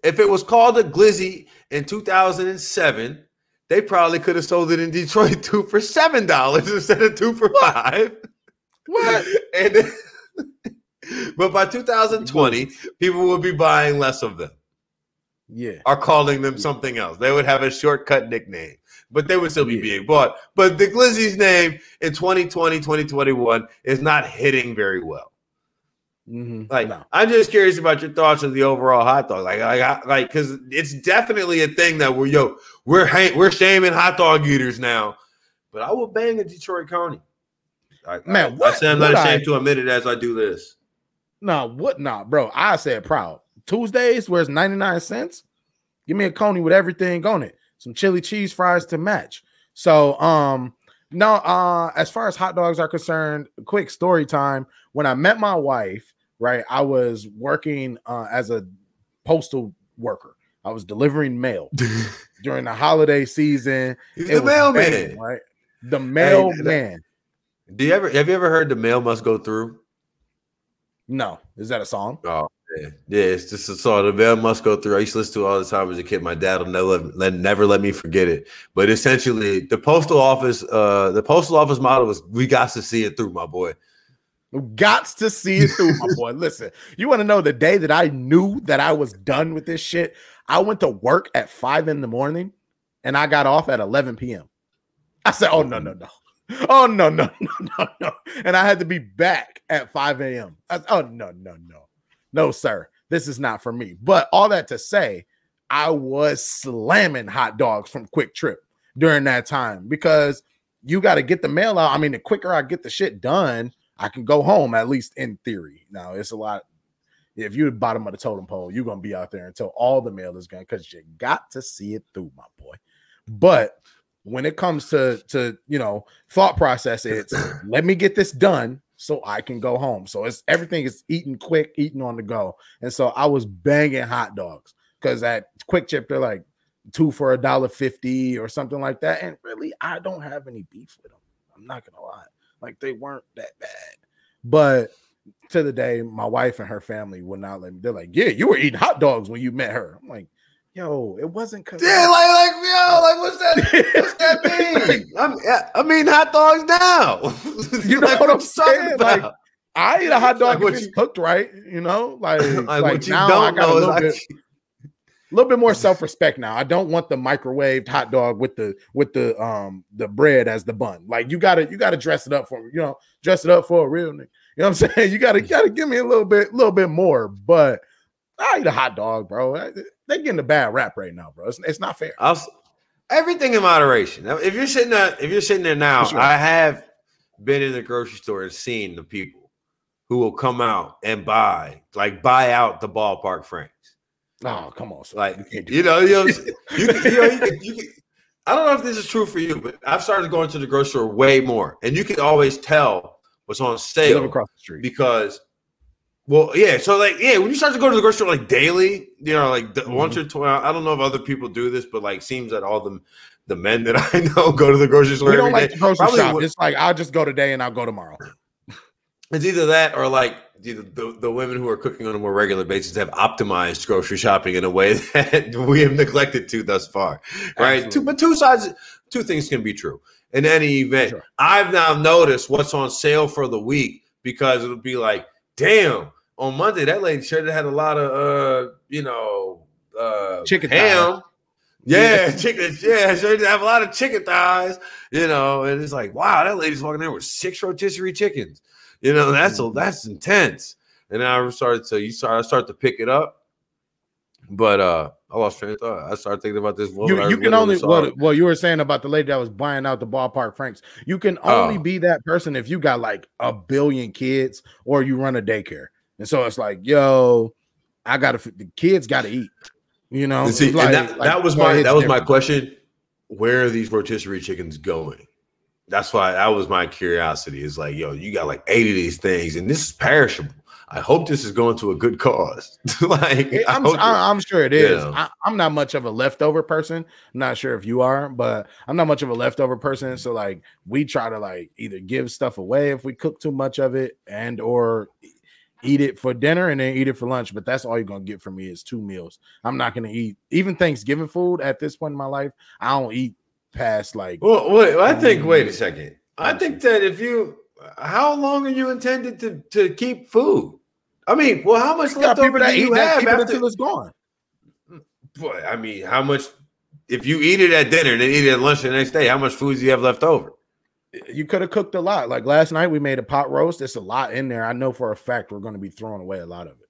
if it was called a glizzy in 2007, they probably could have sold it in Detroit [laughs] two for seven dollars instead of two for five. What? [laughs] and [laughs] but by 2020, people will be buying less of them yeah, are calling them something else. They would have a shortcut nickname. but they would still be being bought. But the Glizzy's name in 2020, 2021 is not hitting very well. Mm-hmm. Like, no. I'm just curious about your thoughts on the overall hot dog. Like, like, like, because it's definitely a thing that we're yo, we're we're shaming hot dog eaters now. But I will bang a Detroit Coney. I, Man, I, what, I say I'm not ashamed I, to admit it as I do this. No, what not, bro? I said proud. Tuesdays, where it's 99 cents. Give me a coney with everything on it. Some chili cheese fries to match. So, um, no, uh, as far as hot dogs are concerned, quick story time. When I met my wife, right, I was working uh, as a postal worker. I was delivering mail [laughs] during the holiday season. He's the mailman, right? The mailman. Hey, do you ever have you ever heard the mail must go through? No, is that a song? Oh yeah, yeah it's just a song. The mail must go through. I used to listen to all the time as a kid. My dad will never let, never let me forget it. But essentially, the postal office, uh, the postal office model was we got to see it through, my boy. Got to see it through, my [laughs] boy. Listen, you want to know the day that I knew that I was done with this shit? I went to work at five in the morning and I got off at 11 p.m. I said, Oh, no, no, no. Oh, no, no, [laughs] no, no, no. And I had to be back at 5 a.m. oh, no, no, no. No, sir. This is not for me. But all that to say, I was slamming hot dogs from QuikTrip during that time because you got to get the mail out. I mean, the quicker I get the shit done, I can go home, at least in theory. Now, it's a lot if you're the bottom of the totem pole, you're gonna be out there until all the mail is gone because you got to see it through, my boy. But when it comes to to you know thought process, it's [clears throat] let me get this done so I can go home. So it's everything is eating quick, eating on the go. And so I was banging hot dogs because at QuikTrip they're like two for a dollar fifty or something like that. And really, I don't have any beef with them. I'm not gonna lie, like they weren't that bad, but to the day my wife and her family would not let me. They're like, "Yeah, you were eating hot dogs when you met her." I'm like, "Yo, it wasn't." Cause yeah, like, like, yo, like, what's that? What's that [laughs] mean? I'm, I mean, hot dogs now. [laughs] you know like, what I'm saying? Like, I eat a [laughs] hot dog like if it's cooked right. You know, like, like, like now I got a little bit. A little bit more self-respect now. I don't want the microwaved hot dog with the with the um the bread as the bun. Like you gotta you gotta dress it up for me. You know, dress it up for a real nigga. You know what I'm saying? You gotta gotta give me a little bit, little bit more. But I eat a hot dog, bro. They're getting a bad rap right now, bro. It's, it's not fair. I'll, everything in moderation. If you're sitting there, if you're sitting there now, sure. I have been in the grocery store and seen the people who will come out and buy, like buy out the ballpark franks. Oh, come on. Like you know, you know, [laughs] you, you, know, you, can, [laughs] you can, I don't know if this is true for you, but I've started going to the grocery store way more, and you can always tell what's on sale across the street because well, yeah. So like, yeah, when you start to go to the grocery store like daily, you know, like mm-hmm. once or twice. I don't know if other people do this, but like, seems that all the the men that [laughs] I know go to the grocery store. We don't like day. grocery Probably shop. Would, it's like I'll just go today and I'll go tomorrow. It's either that or like the, the, the women who are cooking on a more regular basis have optimized grocery shopping in a way [laughs] that we have neglected to thus far, right? Two, but two sides, two things can be true in any event. Sure. I've now noticed what's on sale for the week because it'll be like, damn, on Monday that lady sure had a lot of uh, you know, uh chicken ham. Yeah, yeah, [laughs] chicken. Yeah, sure did have a lot of chicken thighs, you know, and it's like, wow, that lady's walking there with six rotisserie chickens. You know, that's a, mm-hmm. that's intense. And I started to you start I start to pick it up. But uh I lost train of thought. I started thinking about this. You, you can only what, well, you were saying about the lady that was buying out the ballpark Franks. You can only oh. be that person if you got like a billion kids or you run a daycare. And so it's like, yo, I gotta the kids gotta eat. You know, see, like, that, like, that was my that was different. my question. Where are these rotisserie chickens going? That's why that was my curiosity. Is like, yo, you got like eight of these things, and this is perishable. I hope this is going to a good cause. [laughs] like I'm, I'm, sure it is. I, am not much of a leftover person. I'm not sure if you are, but I'm not much of a leftover person. So like we try to like either give stuff away if we cook too much of it, and or eat it for dinner and then eat it for lunch. But that's all you're gonna get from me is two meals. I'm not gonna eat even Thanksgiving food at this point in my life. I don't eat past like. Well, wait. I think. Wait a um, second. I think that if you, how long are you intended to to keep food? I mean, well, how much leftover do you have after, until it's gone? Boy, I mean, how much? if you eat it at dinner and then eat it at lunch the next day, how much food do you have left over? You could have cooked a lot. Like last night, we made a pot roast. There's a lot in there. I know for a fact we're going to be throwing away a lot of it.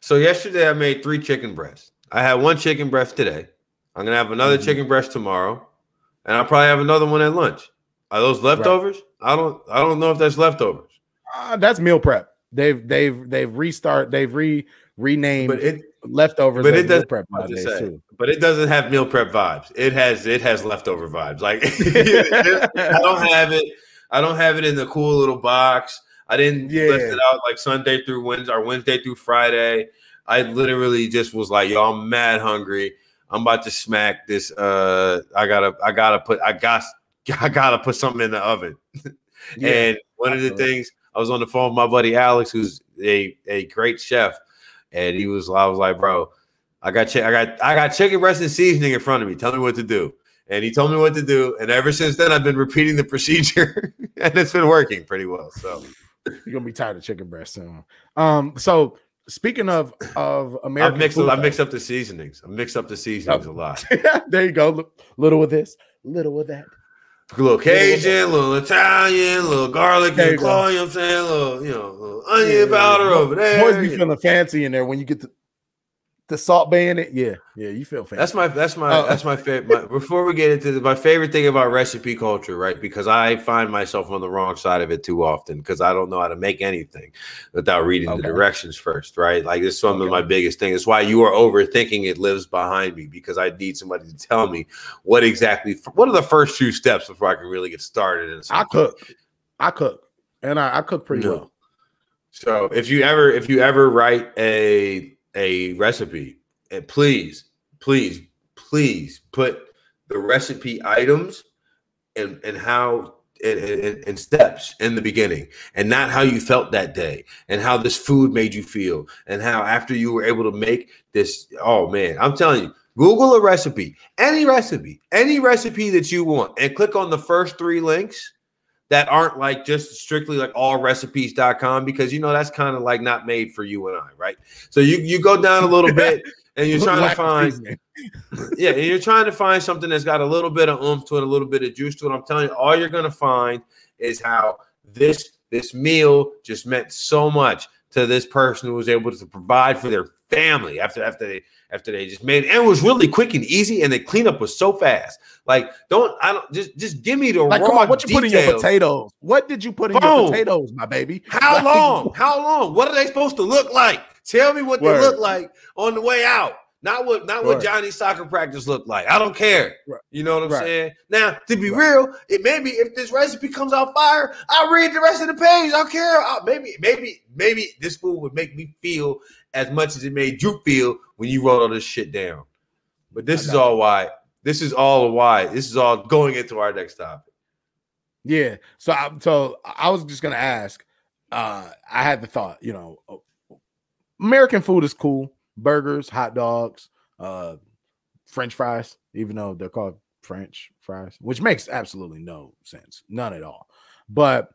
So yesterday I made three chicken breasts. I had one chicken breast today. I'm gonna have another mm-hmm. chicken breast tomorrow, and I'll probably have another one at lunch. Are those leftovers? Right. I don't. I don't know if that's leftovers. Uh, that's meal prep. They've they've they've restart. They've re renamed. But it leftovers. But it does. Prep say, but it doesn't have meal prep vibes. It has it has leftover vibes. Like [laughs] [laughs] I don't have it. I don't have it in the cool little box. I didn't yeah. list it out like Sunday through Wednesday or Wednesday through Friday. I literally just was like, I'm mad hungry. I'm about to smack this. Uh, I gotta, I gotta put, I got, [laughs] I gotta put something in the oven. Yeah, and one absolutely. of the things I was on the phone with my buddy Alex, who's a a great chef, and he was, I was like, bro, I got, I got, I got chicken breast and seasoning in front of me. Tell me what to do. And he told me what to do, and ever since then, I've been repeating the [laughs] procedure, and it's been working pretty well. So you're gonna be tired of chicken breast soon. Um, so speaking of of American, I've mixed, food, I mixed up the seasonings. I mixed up the seasonings oh. a lot. [laughs] there you go. Little with this, little with that. A little Cajun, a little Italian, a little garlic and claw, you know what I'm saying? A little, you know, little onion yeah, powder over there. Boys be feeling fancy in there when you get to the Salt Bae in it. Yeah, yeah, you feel fancy. That's my that's my uh, that's my favorite. Before we get into my favorite thing about recipe culture, right? Because I find myself on the wrong side of it too often because I don't know how to make anything without reading okay. the directions first, right? Like this is some okay. of my biggest things. It's why you are overthinking it lives behind me because I need somebody to tell me what exactly what are the first few steps before I can really get started. I cook, I cook, and I, I cook pretty no. well. So if you ever if you ever write a a recipe, and please, please, please put the recipe items and and how and, steps in the beginning and not how you felt that day and how this food made you feel and how after you were able to make this oh man i'm telling you google a recipe any recipe any recipe that you want and click on the first three links that aren't like just strictly like allrecipes.com because you know that's kind of like not made for you and I, right? So you you go down a little bit [laughs] and you're trying to find [laughs] yeah, and you're trying to find something that's got a little bit of oomph to it, a little bit of juice to it. I'm telling you, all you're gonna find is how this this meal just meant so much to this person who was able to provide for their family after after they after they just made it. And it was really quick and easy, and the cleanup was so fast. Like, don't I don't just just give me the like, raw come on, what you details. put in your potatoes? What did you put in Boom. your potatoes, my baby? How like, long? [laughs] How long? What are they supposed to look like? Tell me what Word. they look like on the way out. Not what not what Johnny's soccer practice looked like. I don't care. Right. You know what I'm right. saying? Now, to be right. real, it maybe if this recipe comes out fire, I'll read the rest of the page. I don't care. I'll, maybe, maybe, maybe this food would make me feel as much as it made you feel when you wrote all this shit down. But this is all why. This is all why. This is all going into our next topic. Yeah. So I so I was just gonna ask. Uh I had the thought, you know, American food is cool burgers, hot dogs, uh, French fries, even though they're called French fries, which makes absolutely no sense, none at all. But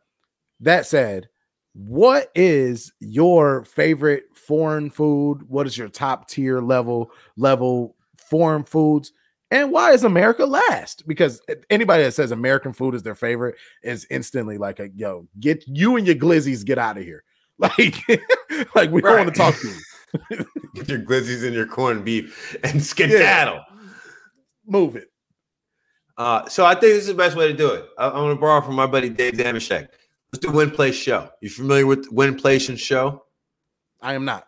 that said, what is your favorite foreign food? What is your top tier level level foreign foods? And why is America last? Because anybody that says American food is their favorite is instantly like a yo, get you and your glizzies get out of here. [laughs] Like, [laughs] like we right. don't want to talk to you. [laughs] Get your glizzies and your corned beef and [laughs] skedaddle. Yeah. Move it. Uh, so I think this is the best way to do it. I, am going to borrow from my buddy Dave Dameshek. Let's do win place show. You familiar with win place and show? I am not.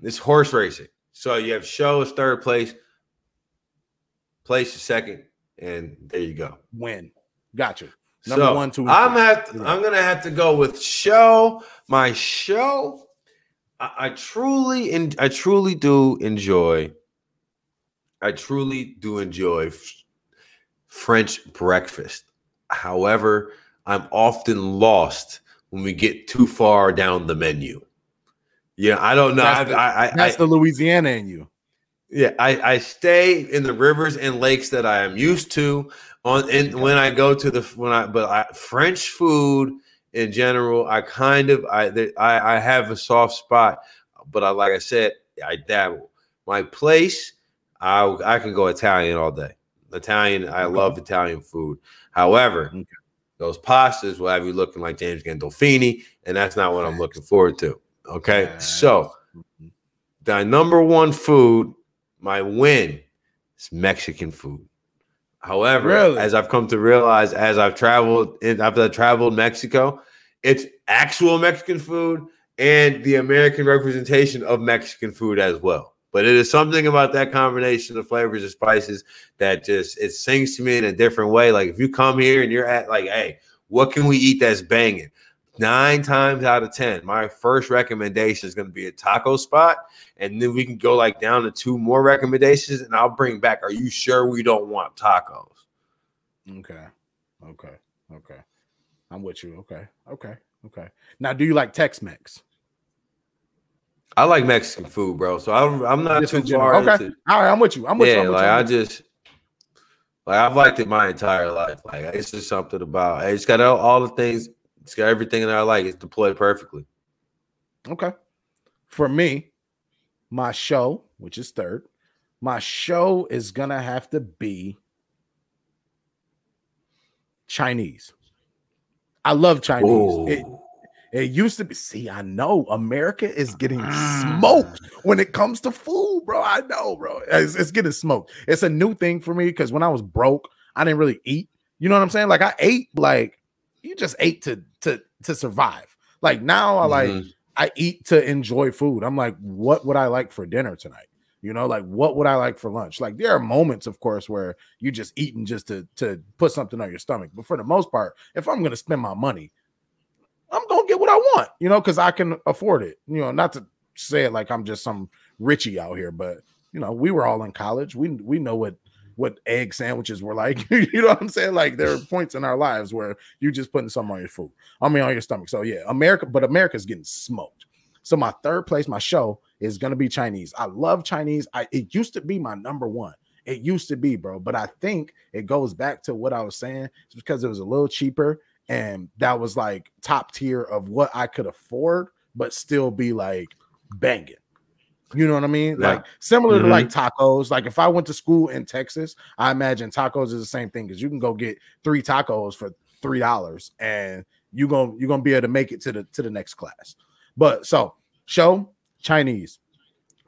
It's horse racing. So you have show is third place, place is second, and there you go. Win. Gotcha. Number so one, two. I'm have to, I'm gonna have to go with show. My show I, I truly and I truly do enjoy. I truly do enjoy f- French breakfast. However, I'm often lost when we get too far down the menu. Yeah, I don't know. That's, the, I, I, that's I, the Louisiana in you. Yeah, I, I stay in the rivers and lakes that I am used to on and when I go to the when I but I, French food in general, I kind of I I, I have a soft spot, but I like I said, I dabble. My place, I I can go Italian all day. Italian, I love Italian food. However, okay. those pastas will have you looking like James Gandolfini, and that's not what I'm looking forward to. Okay, so mm-hmm. the number one food, my win, is Mexican food. However, really? as I've come to realize, as I've traveled, after I traveled Mexico, it's actual Mexican food and the American representation of Mexican food as well. But it is something about that combination of flavors and spices that just it sings to me in a different way. Like if you come here and you're at like, hey, what can we eat that's banging? Nine times out of ten, my first recommendation is going to be a taco spot, and then we can go like down to two more recommendations, and I'll bring back. Are you sure we don't want tacos? Okay, okay, okay. I'm with you. Okay, okay, okay. Now, do you like Tex-Mex? I like Mexican food, bro. So I'm I'm not just too far. Okay, into, all right, I'm with you. I'm with yeah, you. Yeah, like you. I just like I've liked it my entire life. Like it's just something about it's got all, all the things. It's got everything that I like. It's deployed perfectly. Okay, for me, my show, which is third, my show is gonna have to be Chinese. I love Chinese. It, it used to be. See, I know America is getting smoked mm. when it comes to food, bro. I know, bro. It's, it's getting smoked. It's a new thing for me because when I was broke, I didn't really eat. You know what I'm saying? Like I ate, like you just ate to to to survive. Like now, I like mm-hmm. I eat to enjoy food. I'm like, what would I like for dinner tonight? You know, like what would I like for lunch? Like there are moments, of course, where you just eating just to to put something on your stomach. But for the most part, if I'm gonna spend my money, I'm gonna get what I want, you know, because I can afford it. You know, not to say it like I'm just some richie out here, but you know, we were all in college. We we know what what egg sandwiches were like. [laughs] you know what I'm saying? Like there are [laughs] points in our lives where you're just putting something on your food. I mean on your stomach. So yeah, America, but America's getting smoked. So my third place, my show is gonna be Chinese. I love Chinese. I it used to be my number one. It used to be, bro. But I think it goes back to what I was saying. It's because it was a little cheaper and that was like top tier of what I could afford, but still be like banging. You know what I mean? Yeah. Like similar mm-hmm. to like mm-hmm. tacos. Like if I went to school in Texas, I imagine tacos is the same thing because you can go get three tacos for three dollars and you're gonna you're gonna be able to make it to the to the next class. But so show Chinese.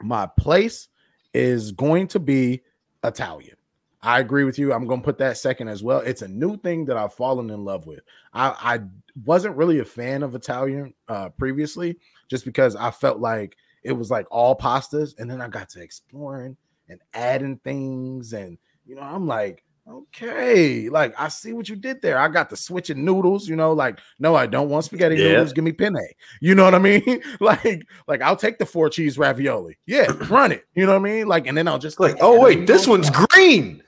My place is going to be Italian. I agree with you. I'm going to put that second as well. It's a new thing that I've fallen in love with. I, I wasn't really a fan of Italian uh, previously, just because I felt like it was like all pastas, and then I got to exploring and adding things, and you know, I'm like, okay, like I see what you did there. I got the switching noodles, you know, like no, I don't want spaghetti yeah. noodles. Give me penne. You know what I mean? [laughs] like, like I'll take the four cheese ravioli. Yeah, [clears throat] run it. You know what I mean? Like, and then I'll just like, oh wait, this one's green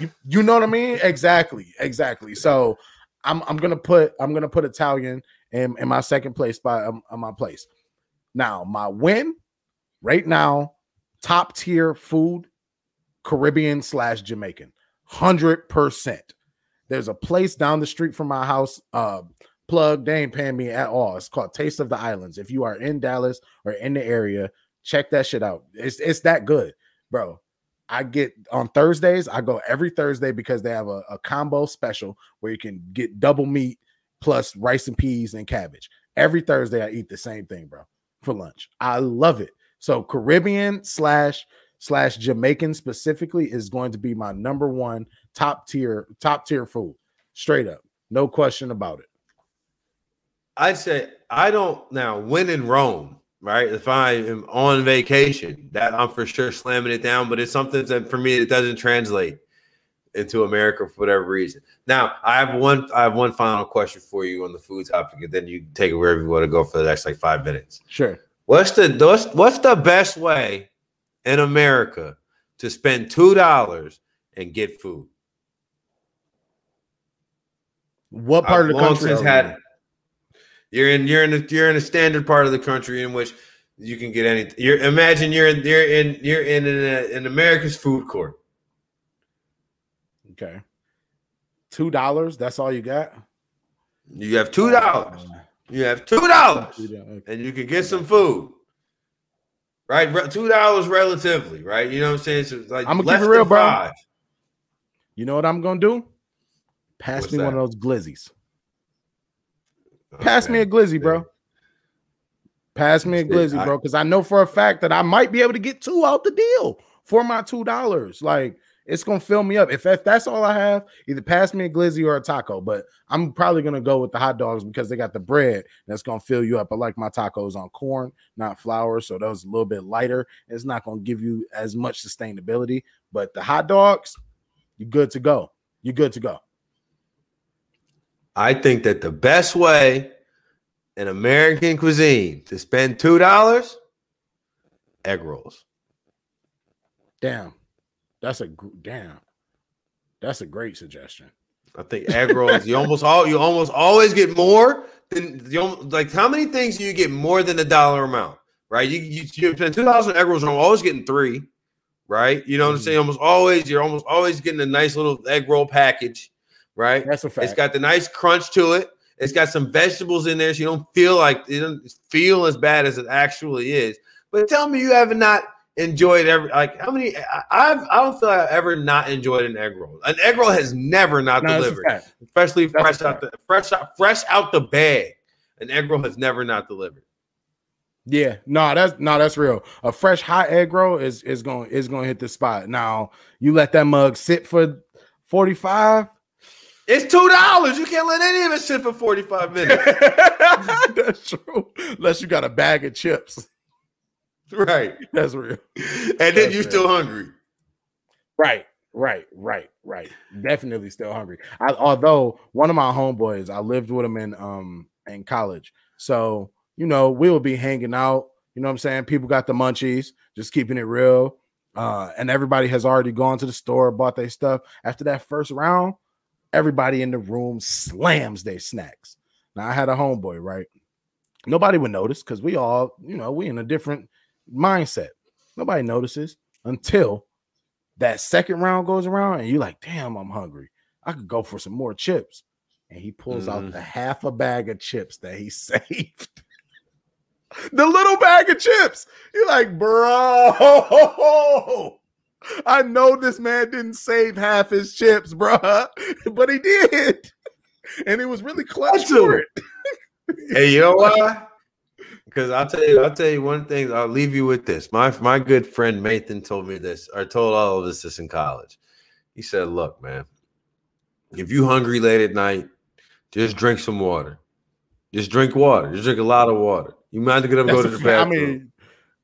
you, you know what I mean? Exactly, exactly. So I'm I'm gonna put I'm gonna put Italian in, in my second place spot on, on my place. Now my win right now, top tier food, Caribbean slash Jamaican, hundred percent. There's a place down the street from my house. Uh, plug, they ain't paying me at all. It's called Taste of the Islands. If you are in Dallas or in the area, check that shit out. It's it's that good, bro. I get on Thursdays, I go every Thursday because they have a, a, combo special where you can get double meat plus rice and peas and cabbage. Every Thursday, I eat the same thing, bro, for lunch. I love it. So Caribbean slash slash Jamaican specifically is going to be my number one top tier, top tier food. Straight up. No question about it. I'd say I don't now when in Rome right? If I am on vacation, that I'm for sure slamming it down, but it's something that for me it doesn't translate into America for whatever reason. Now, I have one I have one final question for you on the food topic, and then you take it wherever you want to go for the next like five minutes. Sure. What's the what's, what's the best way in America to spend two dollars and get food? What part I've of the country has had? You're in you're in a, you're in a standard part of the country in which you can get anything. You're imagine you're in you're in you're in an, uh, an America's food court. Okay, two dollars. That's all you got. You have two oh, dollars. You have two dollars, and you can get some food. Right? Two dollars relatively, right? You know what I'm saying? So like I'm gonna keep it real, bro. Five. You know what I'm gonna do? Pass What's me that? one of those glizzies. Okay. Pass me a glizzy, bro. Pass me a glizzy, bro, because I know for a fact that I might be able to get two out the deal for my two dollars. Like it's gonna fill me up. If, if that's all I have, either pass me a glizzy or a taco. But I'm probably gonna go with the hot dogs because they got the bread that's gonna fill you up. I like my tacos on corn, not flour, so those a little bit lighter. It's not gonna give you as much sustainability. But the hot dogs, you're good to go. You're good to go. I think that the best way in American cuisine to spend two dollars, egg rolls. Damn, that's a damn. That's a great suggestion. I think egg rolls. you almost all you almost always get more than you like. How many things do you get more than a dollar amount? Right? You you, you spend two egg rolls. I'm always getting three. Right? You know what I'm saying? Mm-hmm. Almost always, you're almost always getting a nice little egg roll package. Right? That's a fact. It's got the nice crunch to it. It's got some vegetables in there, so you don't feel like it doesn't feel as bad as it actually is. But tell me, you have not enjoyed every like how many? I've I don't feel like I've ever not enjoyed an egg roll. An egg roll has never not no, delivered, especially that's fresh out the fresh out fresh out the bag. An egg roll has never not delivered. Yeah, no, that's no, that's real. A fresh hot egg roll is is going is going to hit the spot. Now you let that mug sit for forty five. It's two dollars. You can't let any of it sit for 45 minutes. [laughs] That's true. Unless you got a bag of chips. Right. [laughs] That's real. And then That's you're real. still hungry. Right. Right, right, right. Definitely still hungry. I, although one of my homeboys, I lived with him in um in college. So, you know, we would be hanging out. You know what I'm saying? People got the munchies, just keeping it real. Uh, and everybody has already gone to the store, bought their stuff. After that first round, everybody in the room slams their snacks. Now I had a homeboy, right? Nobody would notice because we all, you know, we in a different mindset. Nobody notices until that second round goes around and you're like, damn, I'm hungry. I could go for some more chips. And he pulls mm. out the half a bag of chips that he [laughs] saved. the little bag of chips. You're like, bro, I know this man didn't save half his chips, bruh, [laughs] but he did. And it was really clutch for it. hey, you know why? Because I'll tell you, I'll tell you one thing. I'll leave you with this. My my good friend Nathan told me this, or told all of us this in college. He said, "Look, man, if you hungry late at night, just drink some water. Just drink water. Just drink a lot of water. You might have to get up and go to the bathroom. I mean,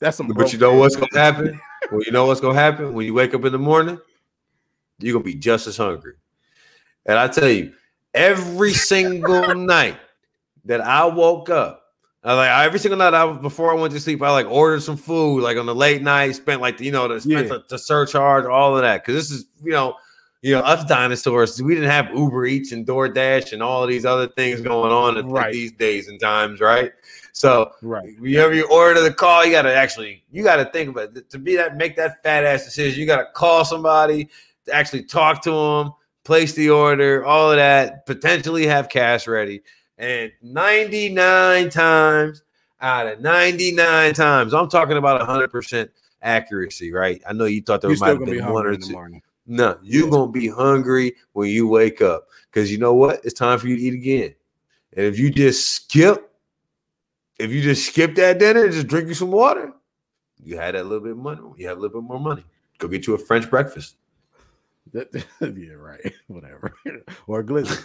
that's some. But you know what's gonna happen? well, you know what's gonna happen when you wake up in the morning? You're gonna be just as hungry. And I tell you, every single night that I woke up, I like every single night I before I went to sleep, I like ordered some food, like on the late night, spent like you know, the spent yeah. the, the surcharge, all of that. Cause this is, you know, you know, us dinosaurs, we didn't have Uber Eats and DoorDash and all of these other things going on right. these days and times, right? So right, whenever you order the call, you gotta actually you gotta think about it. to be that make that fat ass decision. You gotta call somebody to actually talk to them, place the order, all of that, potentially have cash ready. And 99 times out of 99 times, I'm talking about 100% accuracy, right? I know you thought there might have been one or two. No, you're gonna be hungry when you wake up because you know what? It's time for you to eat again. And if you just skip if you just skip that dinner and just drink you some water, you had that little bit of money. You have a little bit more money. Go get you a French breakfast. [laughs] yeah, right. [laughs] Whatever. [laughs] or a glizzy.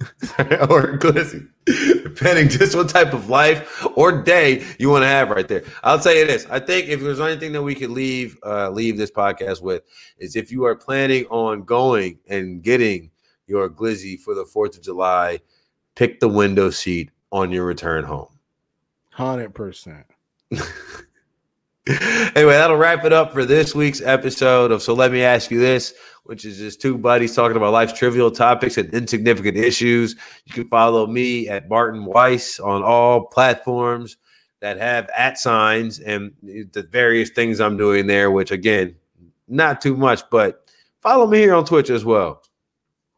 [laughs] or glizzy. Depending just what type of life or day you want to have right there. I'll tell you this. I think if there's anything that we could leave uh, leave this podcast with is if you are planning on going and getting your glizzy for the 4th of July, pick the window seat on your return home. Hundred percent. [laughs] anyway, that'll wrap it up for this week's episode of So Let Me Ask You This, which is just two buddies talking about life's trivial topics and insignificant issues. You can follow me at Barton Weiss on all platforms that have at signs and the various things I'm doing there, which again, not too much, but follow me here on Twitch as well.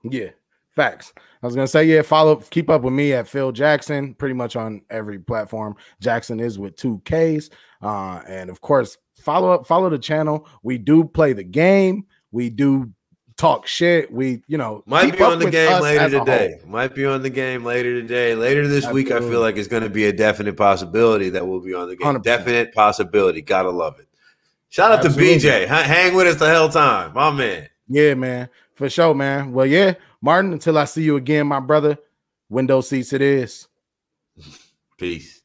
Yeah, facts. I was gonna say, yeah, follow, keep up with me at Phil Jackson, pretty much on every platform. Jackson is with two Ks, uh, and of course, follow up, follow the channel. We do play the game. We do talk shit. We, you know, might be on the game later today. Might be on the game later today. Later this Absolutely. week, I feel like it's going to be a definite possibility that we'll be on the game. 100%. Definite possibility. Gotta love it. Shout out Absolutely. to BJ. Hang with us the hell time, my man. Yeah, man, for sure, man. Well, yeah, Martin. Until I see you again, my brother. Window seats it is. Peace.